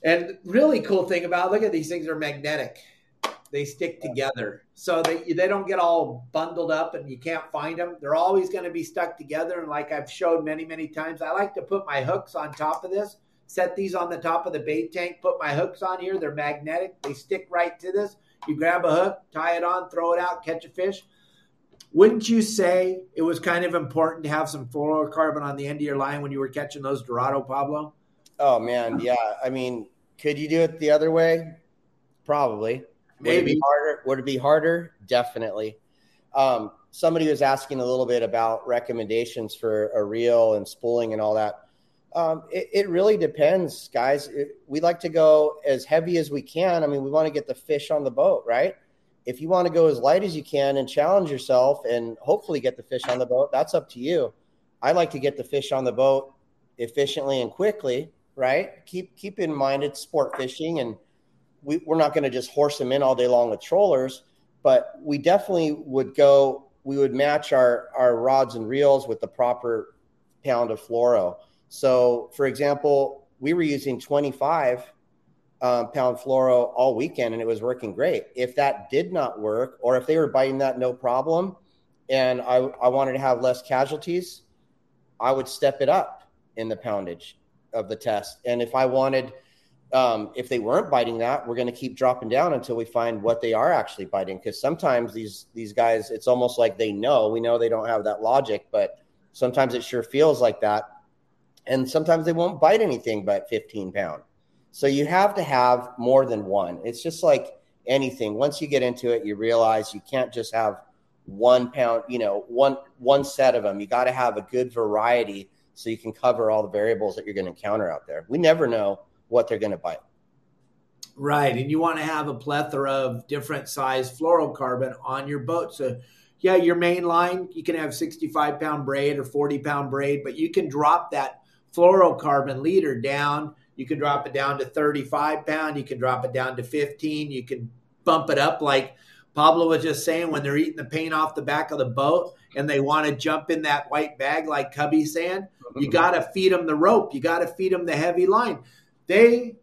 And really cool thing about look at these things are magnetic. They stick together. So they they don't get all bundled up and you can't find them. They're always going to be stuck together and like I've showed many many times, I like to put my hooks on top of this. Set these on the top of the bait tank, put my hooks on here. They're magnetic. They stick right to this. You grab a hook, tie it on, throw it out, catch a fish. Wouldn't you say it was kind of important to have some fluorocarbon on the end of your line when you were catching those Dorado, Pablo? Oh man, yeah. I mean, could you do it the other way? Probably. Maybe would it be harder. Would it be harder? Definitely. Um, somebody was asking a little bit about recommendations for a reel and spooling and all that. Um, it, it, really depends, guys. It, we like to go as heavy as we can. I mean, we want to get the fish on the boat, right? If you want to go as light as you can and challenge yourself and hopefully get the fish on the boat, that's up to you. I like to get the fish on the boat efficiently and quickly right? Keep keep in mind it's sport fishing, and we, we're not going to just horse them in all day long with trollers, but we definitely would go. We would match our our rods and reels with the proper pound of fluoro. So, for example, we were using 25 um, pound fluoro all weekend and it was working great. If that did not work, or if they were biting that no problem, and I, I wanted to have less casualties, I would step it up in the poundage of the test. And if I wanted, um, if they weren't biting that, we're going to keep dropping down until we find what they are actually biting. Because sometimes these these guys, it's almost like they know. We know they don't have that logic, but sometimes it sure feels like that. And sometimes they won't bite anything but 15 pound. So you have to have more than one. It's just like anything. Once you get into it, you realize you can't just have one pound, you know, one one set of them. You got to have a good variety so you can cover all the variables that you're going to encounter out there. We never know what they're going to bite. Right, and you want to have a plethora of different size fluorocarbon on your boat. So, yeah, your main line you can have 65 pound braid or 40 pound braid, but you can drop that fluorocarbon leader down you can drop it down to 35 pound. You can drop it down to 15. You can bump it up like Pablo was just saying when they're eating the paint off the back of the boat and they want to jump in that white bag like Cubby saying, you got to feed them the rope. You got to feed them the heavy line. They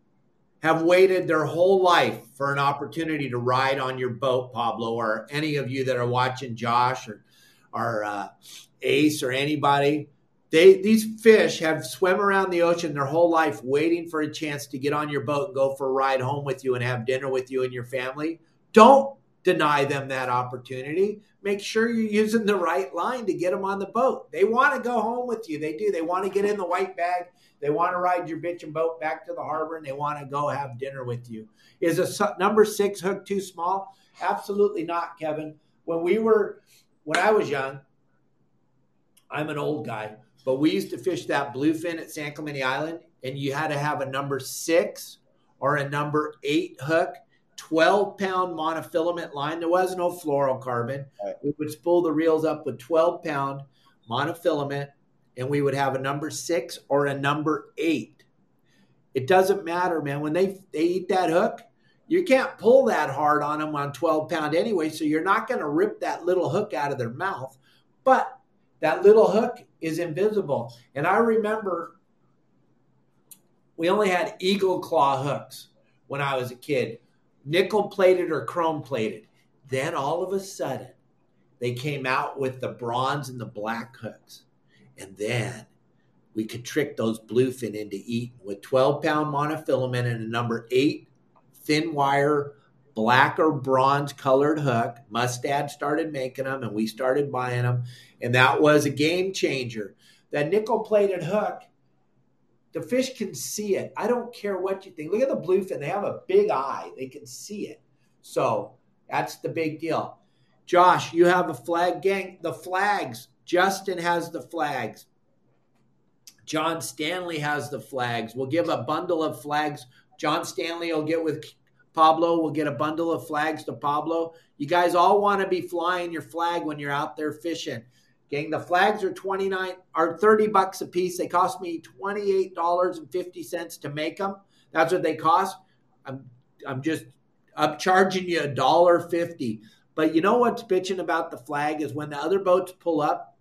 have waited their whole life for an opportunity to ride on your boat, Pablo, or any of you that are watching Josh or, or uh, Ace or anybody. They these fish have swam around the ocean their whole life waiting for a chance to get on your boat and go for a ride home with you and have dinner with you and your family. Don't deny them that opportunity. Make sure you're using the right line to get them on the boat. They want to go home with you. They do. They want to get in the white bag. They want to ride your bitchin' boat back to the harbor and they want to go have dinner with you. Is a number six hook too small? Absolutely not, Kevin. When we were, when I was young, I'm an old guy. But we used to fish that bluefin at San Clemente Island, and you had to have a number six or a number eight hook, 12 pound monofilament line. There was no fluorocarbon. Right. We would spool the reels up with 12 pound monofilament, and we would have a number six or a number eight. It doesn't matter, man. When they, they eat that hook, you can't pull that hard on them on 12 pound anyway, so you're not going to rip that little hook out of their mouth. But that little hook is invisible. And I remember we only had eagle claw hooks when I was a kid, nickel plated or chrome plated. Then all of a sudden, they came out with the bronze and the black hooks. And then we could trick those bluefin into eating with 12 pound monofilament and a number eight thin wire black or bronze colored hook. Mustad started making them and we started buying them. And that was a game changer. That nickel plated hook, the fish can see it. I don't care what you think. Look at the bluefin. They have a big eye, they can see it. So that's the big deal. Josh, you have a flag gang. The flags. Justin has the flags. John Stanley has the flags. We'll give a bundle of flags. John Stanley will get with Pablo. We'll get a bundle of flags to Pablo. You guys all want to be flying your flag when you're out there fishing. Gang, the flags are 29 are 30 bucks a piece. They cost me $28.50 to make them. That's what they cost. I'm I'm just I'm charging you a dollar fifty. But you know what's bitching about the flag is when the other boats pull up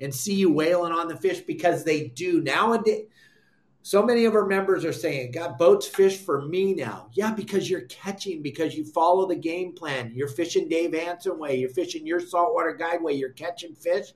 and see you whaling on the fish because they do nowadays so many of our members are saying, God, boats fish for me now. Yeah, because you're catching, because you follow the game plan. You're fishing Dave Hansen way, you're fishing your saltwater guide way, you're catching fish.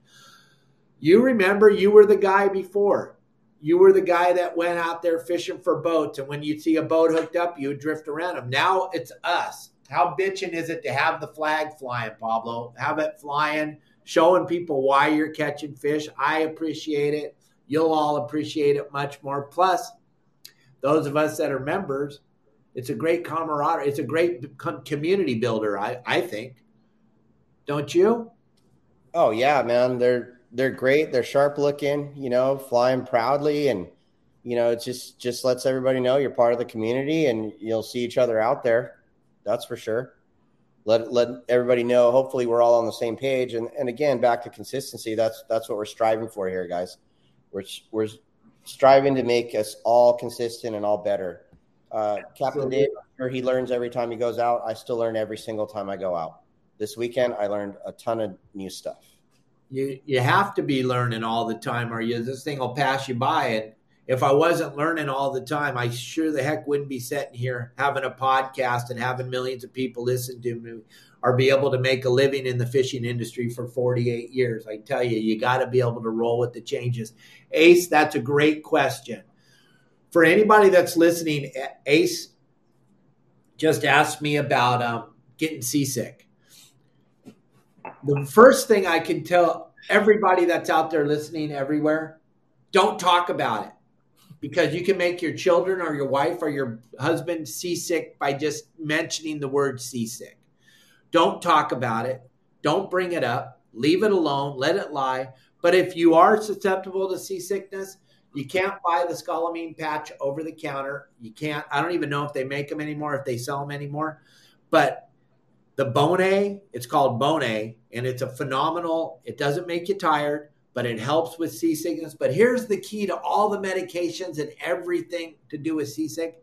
You remember you were the guy before. You were the guy that went out there fishing for boats, and when you see a boat hooked up, you drift around them. Now it's us. How bitching is it to have the flag flying, Pablo? Have it flying, showing people why you're catching fish. I appreciate it you'll all appreciate it much more. Plus, those of us that are members, it's a great camaraderie. It's a great community builder, I, I think. Don't you? Oh yeah, man. They're they're great. They're sharp looking, you know, flying proudly and you know, it just just lets everybody know you're part of the community and you'll see each other out there. That's for sure. Let let everybody know. Hopefully we're all on the same page. And and again, back to consistency. That's that's what we're striving for here, guys. We're we're striving to make us all consistent and all better. Uh, Captain Dave, sure he learns every time he goes out. I still learn every single time I go out. This weekend, I learned a ton of new stuff. You you have to be learning all the time, or you this thing will pass you by. And if I wasn't learning all the time, I sure the heck wouldn't be sitting here having a podcast and having millions of people listen to me or be able to make a living in the fishing industry for 48 years. I tell you, you got to be able to roll with the changes. Ace, that's a great question. For anybody that's listening, Ace just asked me about um, getting seasick. The first thing I can tell everybody that's out there listening everywhere don't talk about it because you can make your children or your wife or your husband seasick by just mentioning the word seasick. Don't talk about it. Don't bring it up. Leave it alone. Let it lie. But if you are susceptible to seasickness, you can't buy the scopolamine patch over the counter. You can't. I don't even know if they make them anymore, if they sell them anymore. But the Bone, it's called Bone, and it's a phenomenal. It doesn't make you tired but it helps with seasickness. But here's the key to all the medications and everything to do with seasick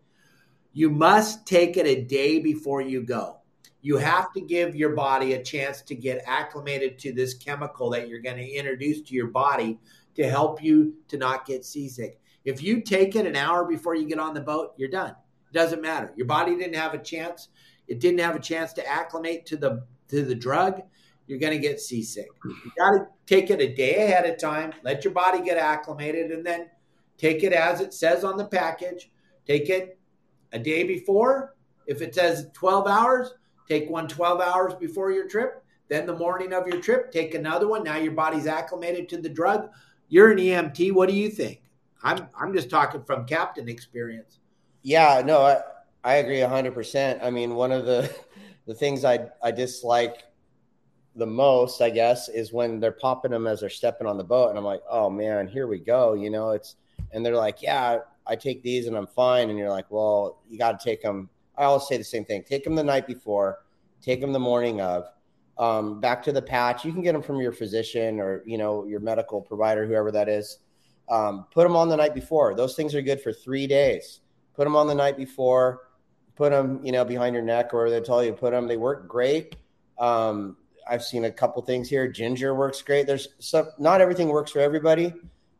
you must take it a day before you go. You have to give your body a chance to get acclimated to this chemical that you're going to introduce to your body to help you to not get seasick. If you take it an hour before you get on the boat, you're done. It doesn't matter. Your body didn't have a chance. It didn't have a chance to acclimate to the to the drug you're going to get seasick. You got to take it a day ahead of time, let your body get acclimated, and then take it as it says on the package. Take it a day before. If it says 12 hours, take one 12 hours before your trip. Then the morning of your trip, take another one. Now your body's acclimated to the drug. You're an EMT. What do you think? I'm I'm just talking from captain experience. Yeah, no, I, I agree 100%. I mean, one of the the things I I dislike the most, I guess, is when they're popping them as they're stepping on the boat, and I'm like, oh man, here we go. You know, it's and they're like, yeah, I take these and I'm fine, and you're like, well, you got to take them. I always say the same thing: take them the night before, take them the morning of. Um, back to the patch, you can get them from your physician or you know your medical provider, whoever that is. Um, put them on the night before. Those things are good for three days. Put them on the night before. Put them, you know, behind your neck or they tell you to put them. They work great. Um, I've seen a couple things here. Ginger works great. There's some, not everything works for everybody.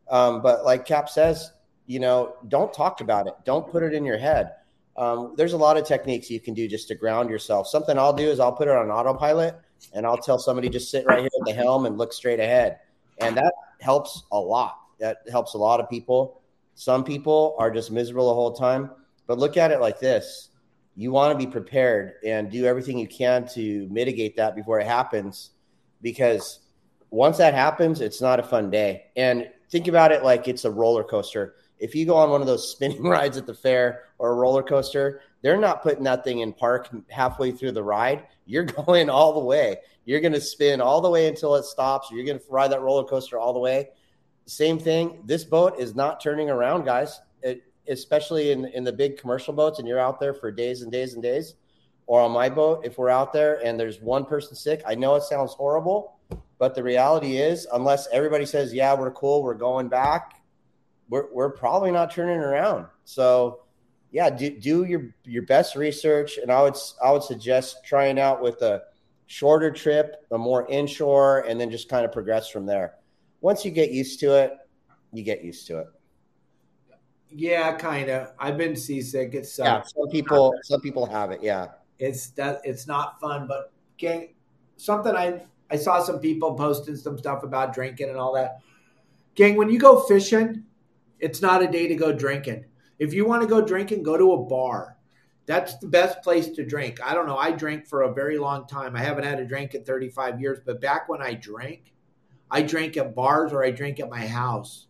Um, but like Cap says, you know, don't talk about it. Don't put it in your head. Um, there's a lot of techniques you can do just to ground yourself. Something I'll do is I'll put it on autopilot and I'll tell somebody just sit right here at the helm and look straight ahead. And that helps a lot. That helps a lot of people. Some people are just miserable the whole time. But look at it like this you want to be prepared and do everything you can to mitigate that before it happens because once that happens it's not a fun day and think about it like it's a roller coaster if you go on one of those spinning rides at the fair or a roller coaster they're not putting that thing in park halfway through the ride. You're going all the way. You're going to spin all the way until it stops you're going to ride that roller coaster all the way. Same thing this boat is not turning around guys. It, especially in in the big commercial boats, and you're out there for days and days and days, or on my boat, if we're out there and there's one person sick, I know it sounds horrible, but the reality is, unless everybody says, "Yeah, we're cool, we're going back," we're we're probably not turning around. So, yeah, do do your your best research, and I would I would suggest trying out with a shorter trip, a more inshore, and then just kind of progress from there. Once you get used to it, you get used to it. Yeah, kind of. I've been seasick. It's yeah. Some people, some people have it. Yeah, it's that it's not fun. But gang, something I I saw some people posting some stuff about drinking and all that. Gang, when you go fishing, it's not a day to go drinking. If you want to go drinking, go to a bar. That's the best place to drink. I don't know. I drank for a very long time. I haven't had a drink in 35 years, but back when I drank, I drank at bars or I drank at my house.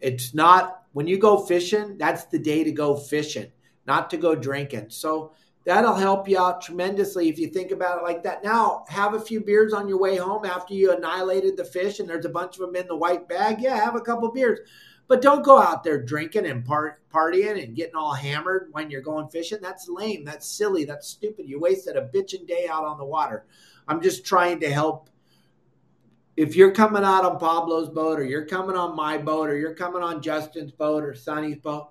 It's not when you go fishing, that's the day to go fishing, not to go drinking. So that'll help you out tremendously if you think about it like that. Now, have a few beers on your way home after you annihilated the fish and there's a bunch of them in the white bag. Yeah, have a couple beers. But don't go out there drinking and part, partying and getting all hammered when you're going fishing. That's lame. That's silly. That's stupid. You wasted a bitching day out on the water. I'm just trying to help if you're coming out on Pablo's boat or you're coming on my boat or you're coming on Justin's boat or Sonny's boat,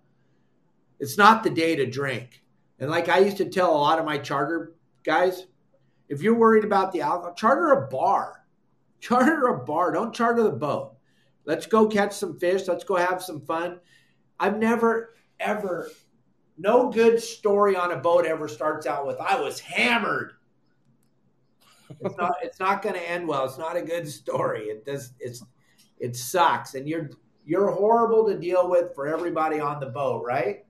it's not the day to drink. And like I used to tell a lot of my charter guys, if you're worried about the alcohol, charter a bar. Charter a bar. Don't charter the boat. Let's go catch some fish. Let's go have some fun. I've never, ever, no good story on a boat ever starts out with, I was hammered. It's not, it's not going to end well. It's not a good story. It does, it's, it sucks. And you're, you're horrible to deal with for everybody on the boat, right?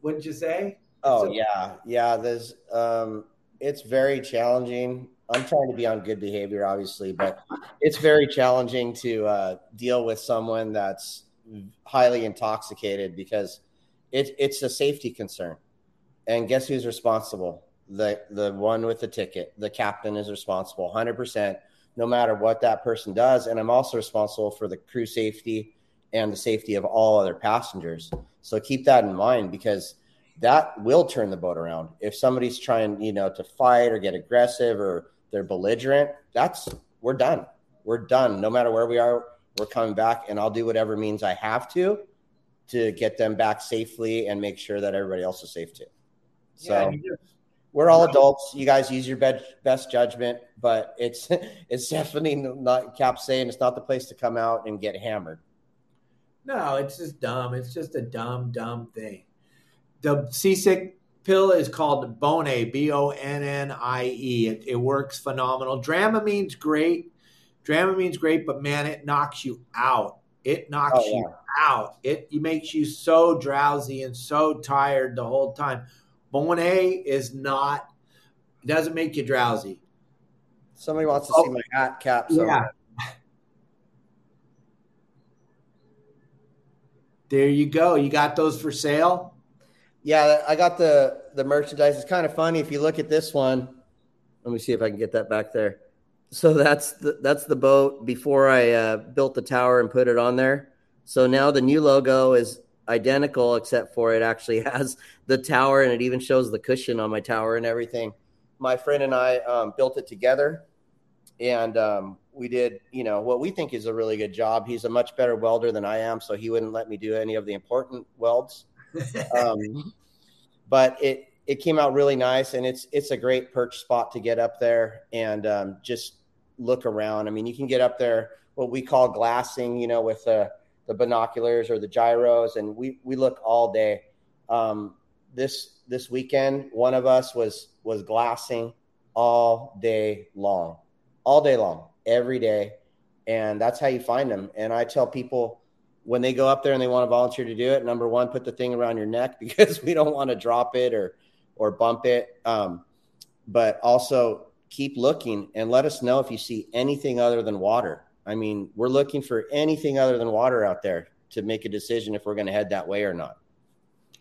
Wouldn't you say? Oh so, yeah, yeah. There's um, it's very challenging. I'm trying to be on good behavior, obviously, but it's very challenging to uh, deal with someone that's highly intoxicated because it, it's a safety concern. And guess who's responsible? The the one with the ticket. The captain is responsible, 100 percent, no matter what that person does. And I'm also responsible for the crew safety and the safety of all other passengers. So keep that in mind because that will turn the boat around. If somebody's trying, you know, to fight or get aggressive or they're belligerent, that's we're done. We're done. No matter where we are, we're coming back, and I'll do whatever means I have to to get them back safely and make sure that everybody else is safe too. So yeah, we're all adults. You guys use your best judgment, but it's it's definitely not Cap saying it's not the place to come out and get hammered. No, it's just dumb. It's just a dumb, dumb thing. The seasick pill is called Bonine, B O N N I E. It, it works phenomenal. Dramamine's great. Dramamine's great, but man, it knocks you out. It knocks oh, yeah. you out. It, it makes you so drowsy and so tired the whole time. Bonine is not, it doesn't make you drowsy. Somebody wants to oh, see my hat cap. So. Yeah. There you go. You got those for sale? Yeah, I got the the merchandise. It's kind of funny if you look at this one. Let me see if I can get that back there. So that's the that's the boat before I uh, built the tower and put it on there. So now the new logo is identical, except for it actually has the tower and it even shows the cushion on my tower and everything. My friend and I um, built it together, and um, we did, you know, what we think is a really good job. He's a much better welder than I am, so he wouldn't let me do any of the important welds. Um, but it it came out really nice, and it's it's a great perch spot to get up there and um, just look around. I mean, you can get up there what we call glassing, you know, with the the binoculars or the gyros, and we we look all day. Um, this this weekend, one of us was was glassing all day long, all day long every day. And that's how you find them. And I tell people when they go up there and they want to volunteer to do it, number one, put the thing around your neck because we don't want to drop it or or bump it. Um, but also keep looking and let us know if you see anything other than water. I mean, we're looking for anything other than water out there to make a decision if we're going to head that way or not.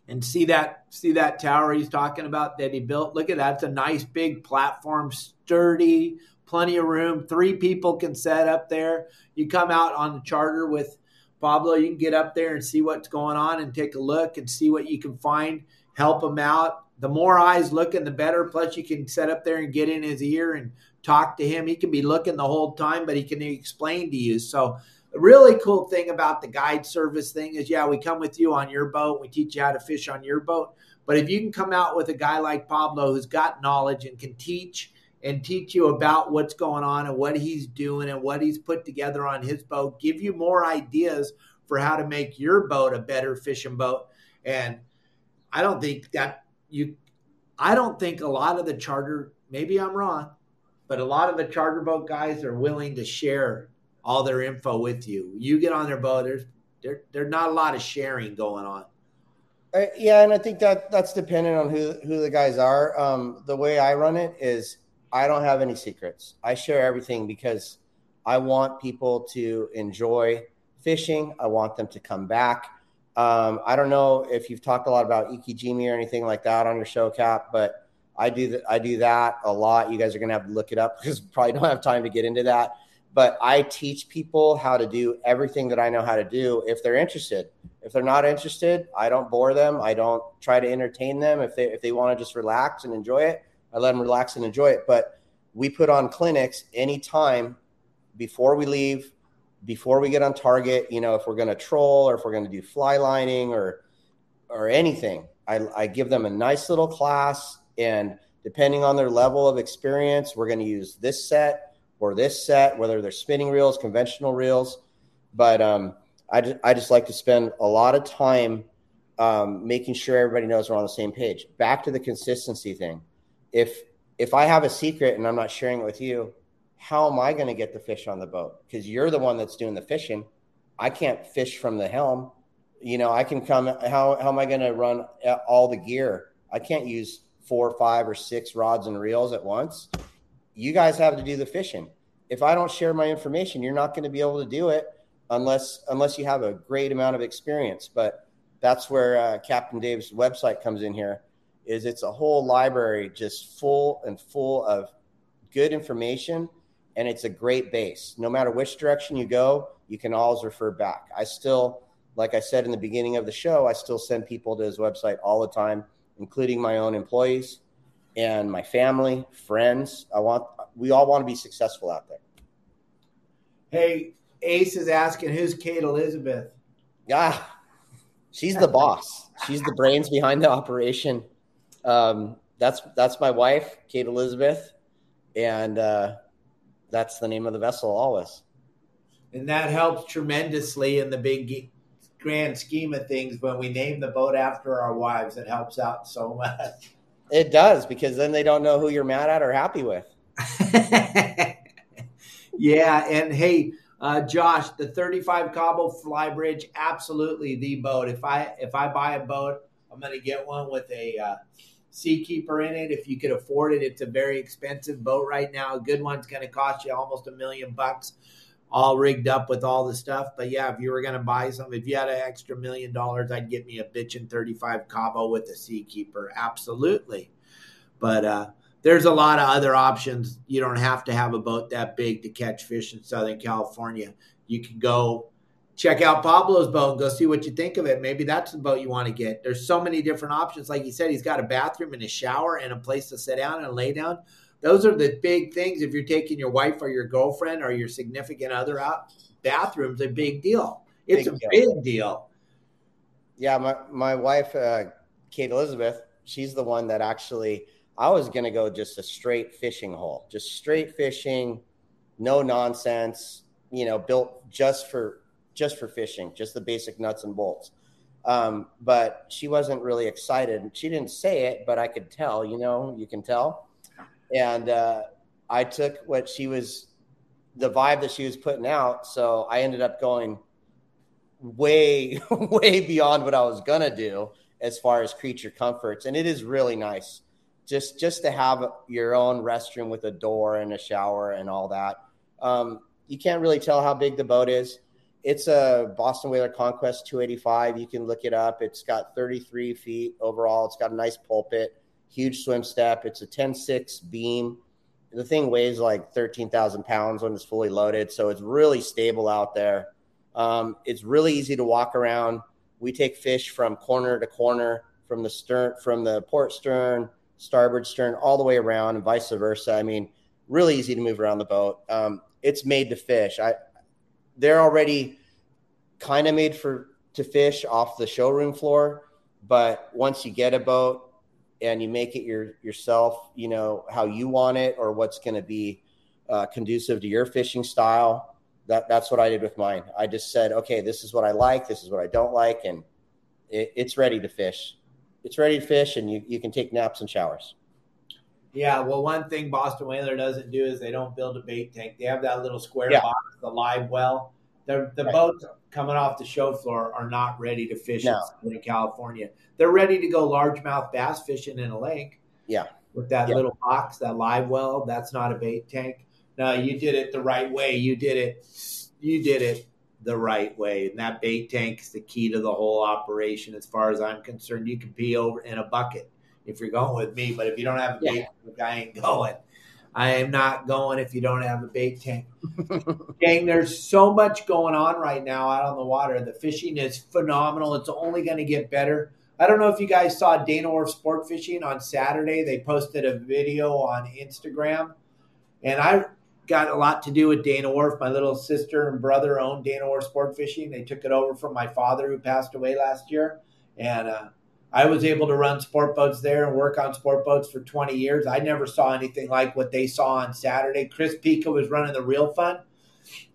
And see that see that tower he's talking about that he built. Look at that; it's a nice big platform, sturdy, plenty of room. Three people can set up there. You come out on the charter with Pablo, you can get up there and see what's going on and take a look and see what you can find, help him out. The more eyes looking, the better. Plus, you can set up there and get in his ear and talk to him. He can be looking the whole time, but he can explain to you. So, a really cool thing about the guide service thing is, yeah, we come with you on your boat. We teach you how to fish on your boat. But if you can come out with a guy like Pablo who's got knowledge and can teach and teach you about what's going on and what he's doing and what he's put together on his boat, give you more ideas for how to make your boat a better fishing boat. And I don't think that you, I don't think a lot of the charter, maybe I'm wrong, but a lot of the charter boat guys are willing to share all their info with you. You get on their boat, there's there, there's not a lot of sharing going on. Uh, yeah, and I think that that's dependent on who who the guys are. Um, the way I run it is I don't have any secrets. I share everything because I want people to enjoy fishing. I want them to come back. Um, I don't know if you've talked a lot about Ikejime or anything like that on your show, Cap, but I do that. I do that a lot. You guys are to have to look it up because probably don't have time to get into that. But I teach people how to do everything that I know how to do if they're interested. If they're not interested, I don't bore them. I don't try to entertain them. If they if they want to just relax and enjoy it, I let them relax and enjoy it. But we put on clinics anytime before we leave, before we get on target, you know, if we're going to troll or if we're going to do fly lining or or anything, I, I give them a nice little class, and depending on their level of experience, we're going to use this set or this set, whether they're spinning reels, conventional reels. But um, I just, I just like to spend a lot of time um, making sure everybody knows we're on the same page. Back to the consistency thing. If if I have a secret and I'm not sharing it with you, how am I going to get the fish on the boat? Because you're the one that's doing the fishing. I can't fish from the helm. You know, I can come. How how am I going to run all the gear? I can't use four, five, or six rods and reels at once. You guys have to do the fishing. If I don't share my information, you're not going to be able to do it unless unless you have a great amount of experience. But that's where uh, Captain Dave's website comes in here. Is it's a whole library just full and full of good information, and it's a great base. No matter which direction you go, you can always refer back. I still, like I said in the beginning of the show, I still send people to his website all the time, including my own employees and my family, friends. I want we all want to be successful out there. Hey, Ace is asking who's Kate Elizabeth? Yeah, she's the boss. She's the brains behind the operation. Um, that's that's my wife, Kate Elizabeth, and uh, that's the name of the vessel always. And that helps tremendously in the big grand scheme of things when we name the boat after our wives. It helps out so much. It does because then they don't know who you're mad at or happy with. yeah, and hey, uh, Josh, the 35 Cabo Flybridge, absolutely the boat. If I if I buy a boat, I'm going to get one with a uh, Seakeeper in it. If you could afford it, it's a very expensive boat right now. A good one's going to cost you almost a million bucks, all rigged up with all the stuff. But yeah, if you were going to buy some, if you had an extra million dollars, I'd get me a bitchin' 35 Cabo with a Seakeeper. Absolutely. But uh, there's a lot of other options. You don't have to have a boat that big to catch fish in Southern California. You can go check out Pablo's boat and go see what you think of it. Maybe that's the boat you want to get. There's so many different options. Like you said, he's got a bathroom and a shower and a place to sit down and lay down. Those are the big things. If you're taking your wife or your girlfriend or your significant other out, bathroom's a big deal. It's big a deal. big deal. Yeah, my my wife, uh, Kate Elizabeth, she's the one that actually – I was going to go just a straight fishing hole, just straight fishing, no nonsense, you know, built just for just for fishing, just the basic nuts and bolts. Um, but she wasn't really excited. She didn't say it, but I could tell, you know, you can tell. And uh, I took what she was, the vibe that she was putting out. So I ended up going way, way beyond what I was going to do as far as creature comforts. And it is really nice just just to have your own restroom with a door and a shower and all that. Um, you can't really tell how big the boat is. It's a Boston Whaler Conquest 285. You can look it up. It's got 33 feet overall. It's got a nice pulpit, huge swim step. It's a 10.6 beam. The thing weighs like 13,000 pounds when it's fully loaded. So it's really stable out there. Um, it's really easy to walk around. We take fish from corner to corner, from the stern, from the port stern starboard stern all the way around and vice versa. I mean, really easy to move around the boat. Um, it's made to fish. I they're already kind of made for to fish off the showroom floor, but once you get a boat and you make it your yourself, you know how you want it or what's going to be uh, conducive to your fishing style. That that's what I did with mine. I just said, okay, this is what I like, this is what I don't like, and it, it's ready to fish it's ready to fish, and you, you can take naps and showers. Yeah, well, one thing Boston Whaler doesn't do is they don't build a bait tank. They have that little square yeah. box, the live well. The, the right. boats coming off the show floor are not ready to fish no. in California. They're ready to go largemouth bass fishing in a lake. Yeah. With that yeah. little box, that live well, that's not a bait tank. No, you did it the right way. You did it. You did it the right way. And that bait tank is the key to the whole operation, as far as I'm concerned. You can pee over in a bucket if you're going with me, but if you don't have a yeah. bait tank, I ain't going. I am not going if you don't have a bait tank. Gang, there's so much going on right now out on the water. The fishing is phenomenal. It's only going to get better. I don't know if you guys saw Dana Wharf Sport Fishing on Saturday. They posted a video on Instagram, and I got a lot to do with Dana Wharf. My little sister and brother owned Dana Wharf Sport Fishing. They took it over from my father, who passed away last year, and uh, I was able to run sport boats there and work on sport boats for 20 years. I never saw anything like what they saw on Saturday. Chris Pica was running the Reel Fun,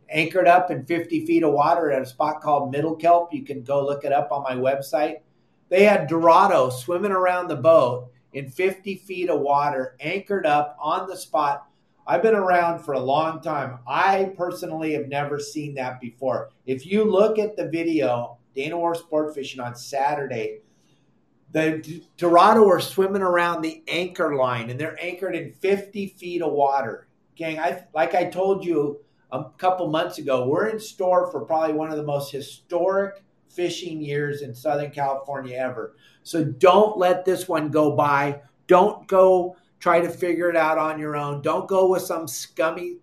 anchored up in 50 feet of water at a spot called Middle Kelp. You can go look it up on my website. They had Dorado swimming around the boat in 50 feet of water, anchored up on the spot. I've been around for a long time. I personally have never seen that before. If you look at the video, Dana Wharf Sport Fishing on Saturday, the Dorado are swimming around the anchor line and they're anchored in 50 feet of water. Gang, I like I told you a couple months ago, we're in store for probably one of the most historic fishing years in Southern California ever. So don't let this one go by. Don't go try to figure it out on your own. Don't go with some scummy,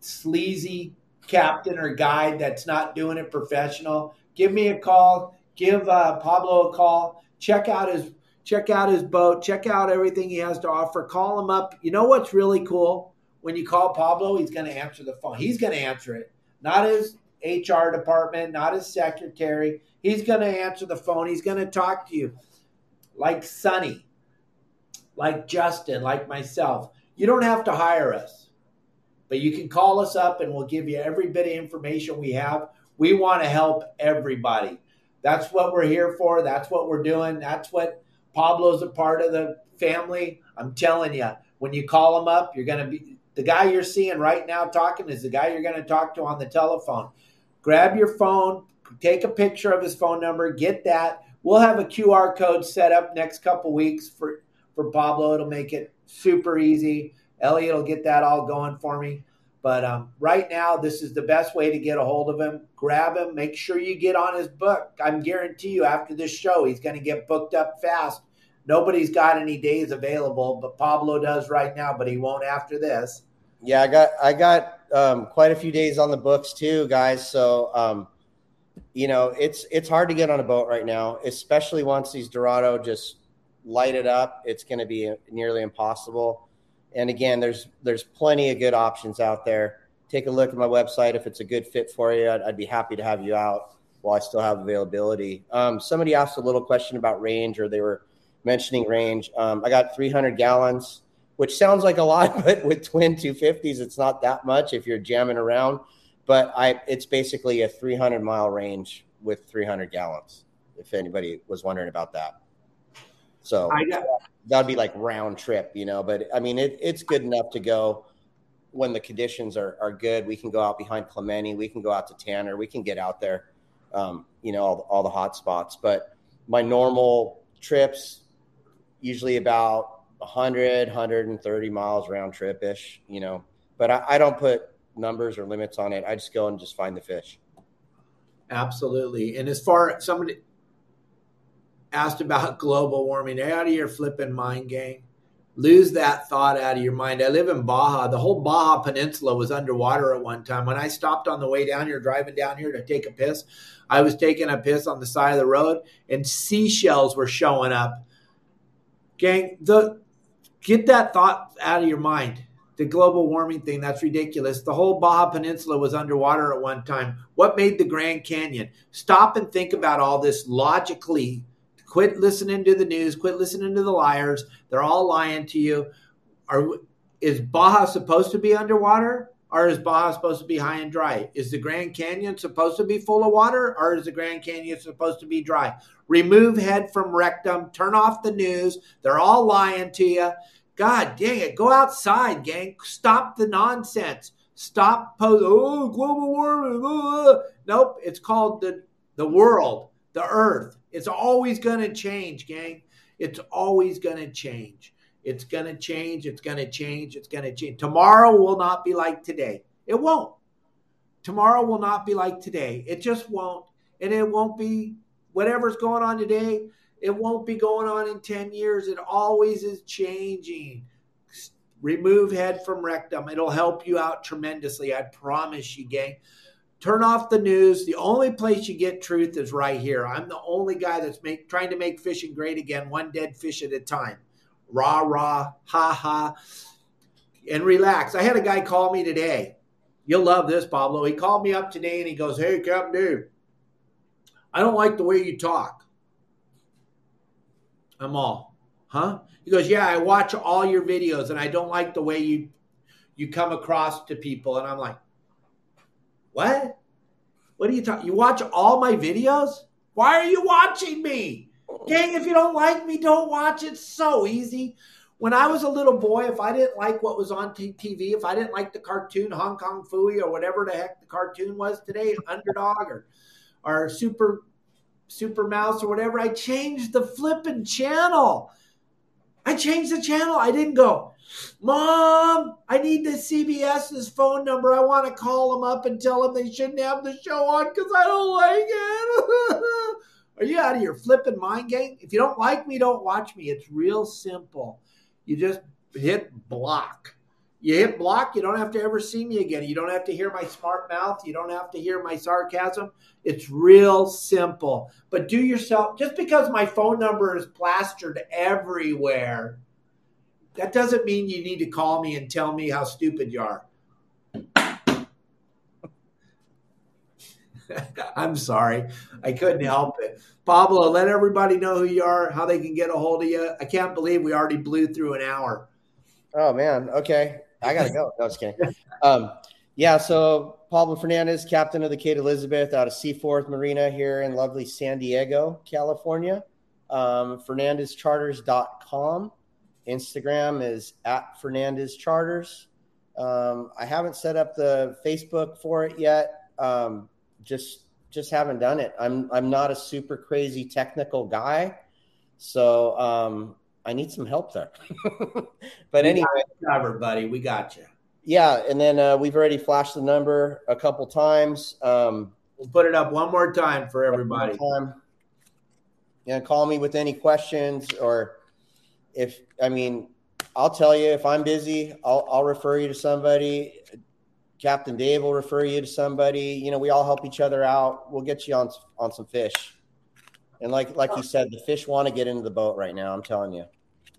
sleazy captain or guide that's not doing it professional. Give me a call give uh, Pablo a call. Check out his check out his boat. Check out everything he has to offer. Call him up. You know what's really cool? When you call Pablo, he's going to answer the phone. He's going to answer it, not his HR department, not his secretary. He's going to answer the phone. He's going to talk to you like Sonny, like Justin, like myself. You don't have to hire us, but you can call us up and we'll give you every bit of information we have. We want to help everybody. That's what we're here for. That's what we're doing. That's what Pablo's a part of the family. I'm telling you, when you call him up, you're going to be the guy you're seeing right now talking is the guy you're going to talk to on the telephone. Grab your phone, take a picture of his phone number, get that. We'll have a QR code set up next couple weeks for for Pablo. It'll make it super easy. Elliot will get that all going for me. But um, right now, this is the best way to get a hold of him. Grab him. Make sure you get on his book. I'm guarantee you, after this show, he's going to get booked up fast. Nobody's got any days available, but Pablo does right now. But he won't after this. Yeah, I got I got um, quite a few days on the books too, guys. So um, you know, it's it's hard to get on a boat right now, especially once these Dorado just light it up. It's going to be nearly impossible. And again, there's there's plenty of good options out there. Take a look at my website if it's a good fit for you. I'd, I'd be happy to have you out while I still have availability. Um, somebody asked a little question about range, or they were mentioning range. Um, I got 300 gallons, which sounds like a lot, but with twin 250s, it's not that much if you're jamming around. But I, it's basically a 300 mile range with 300 gallons. If anybody was wondering about that. So I got, that'd be like round trip, you know. But I mean, it, it's good enough to go when the conditions are, are good. We can go out behind Clemente, we can go out to Tanner, we can get out there, um, you know, all, all the hot spots. But my normal trips, usually about 100, 130 miles round trip ish, you know. But I, I don't put numbers or limits on it. I just go and just find the fish. Absolutely. And as far as somebody asked about global warming. Out of your flipping mind, gang. Lose that thought out of your mind. I live in Baja. The whole Baja Peninsula was underwater at one time. When I stopped on the way down here, driving down here to take a piss, I was taking a piss on the side of the road, and seashells were showing up. Gang, the get that thought out of your mind. The global warming thing, that's ridiculous. The whole Baja Peninsula was underwater at one time. What made the Grand Canyon? Stop and think about all this logically Quit listening to the news. Quit listening to the liars. They're all lying to you. Are is Baja supposed to be underwater? Or is Baja supposed to be high and dry? Is the Grand Canyon supposed to be full of water or is the Grand Canyon supposed to be dry? Remove head from rectum, turn off the news. They're all lying to you. God dang it. Go outside, gang. Stop the nonsense. Stop post oh global warming. Oh, oh. Nope. It's called the the world, the earth. It's always going to change, gang. It's always going to change. It's going to change. It's going to change. It's going to change. Tomorrow will not be like today. It won't. Tomorrow will not be like today. It just won't. And it won't be whatever's going on today. It won't be going on in 10 years. It always is changing. Remove head from rectum. It'll help you out tremendously. I promise you, gang. Turn off the news. The only place you get truth is right here. I'm the only guy that's make, trying to make fishing great again, one dead fish at a time. Rah, rah, ha, ha. and relax. I had a guy call me today. You'll love this, Pablo. He called me up today and he goes, Hey, Captain Dave, I don't like the way you talk. I'm all, huh? He goes, Yeah, I watch all your videos and I don't like the way you you come across to people. And I'm like, What? What are you talking? You watch all my videos? Why are you watching me? Gang, if you don't like me, don't watch. It's so easy. When I was a little boy, if I didn't like what was on TV, if I didn't like the cartoon Hong Kong Phooey or whatever the heck the cartoon was today, Underdog or or Super Super Mouse or whatever, I changed the flipping channel. I changed the channel. I didn't go, Mom, I need the CBS's phone number. I want to call them up and tell them they shouldn't have the show on because I don't like it. Are you out of your flipping mind gang? If you don't like me, don't watch me. It's real simple. You just hit block. You hit block, you don't have to ever see me again. You don't have to hear my smart mouth. You don't have to hear my sarcasm. It's real simple. But do yourself, just because my phone number is plastered everywhere, that doesn't mean you need to call me and tell me how stupid you are. I'm sorry. I couldn't help it. Pablo, let everybody know who you are, how they can get a hold of you. I can't believe we already blew through an hour. Oh, man. Okay. I got to go. No, just kidding. Um, yeah. So, Pablo Fernandez, captain of the Kate Elizabeth out of Seaforth Marina here in lovely San Diego, California. Um, FernandezCharters.com. Instagram is at Fernandez Charters. Um, I haven't set up the Facebook for it yet. Um, just just haven't done it. I'm I'm not a super crazy technical guy, so um, I need some help there. but we anyway, covered, buddy. We got you. Yeah, and then uh, we've already flashed the number a couple times. Um, we'll put it up one more time for everybody. Time. Yeah, call me with any questions, or if I mean, I'll tell you if I'm busy, I'll I'll refer you to somebody. Captain Dave will refer you to somebody. You know, we all help each other out. We'll get you on on some fish. And like like you said, the fish want to get into the boat right now. I'm telling you.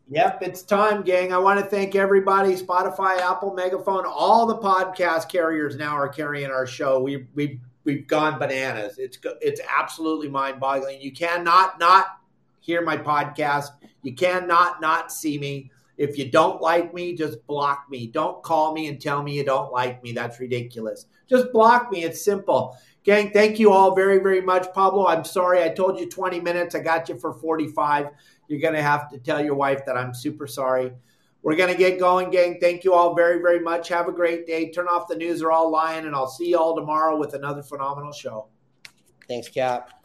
Yep, it's time, gang. I want to thank everybody, Spotify, Apple, Megaphone, all the podcast carriers now are carrying our show. We we we've gone bananas. It's it's absolutely mind-boggling. You cannot not hear my podcast. You cannot not see me. If you don't like me, just block me. Don't call me and tell me you don't like me. That's ridiculous. Just block me. It's simple. Gang, thank you all very, very much. Pablo, I'm sorry. I told you 20 minutes. I got you for 45. You're going to have to tell your wife that I'm super sorry. We're going to get going, gang. Thank you all very, very much. Have a great day. Turn off the news. They're all lying, and I'll see you all tomorrow with another phenomenal show. Thanks, Cap.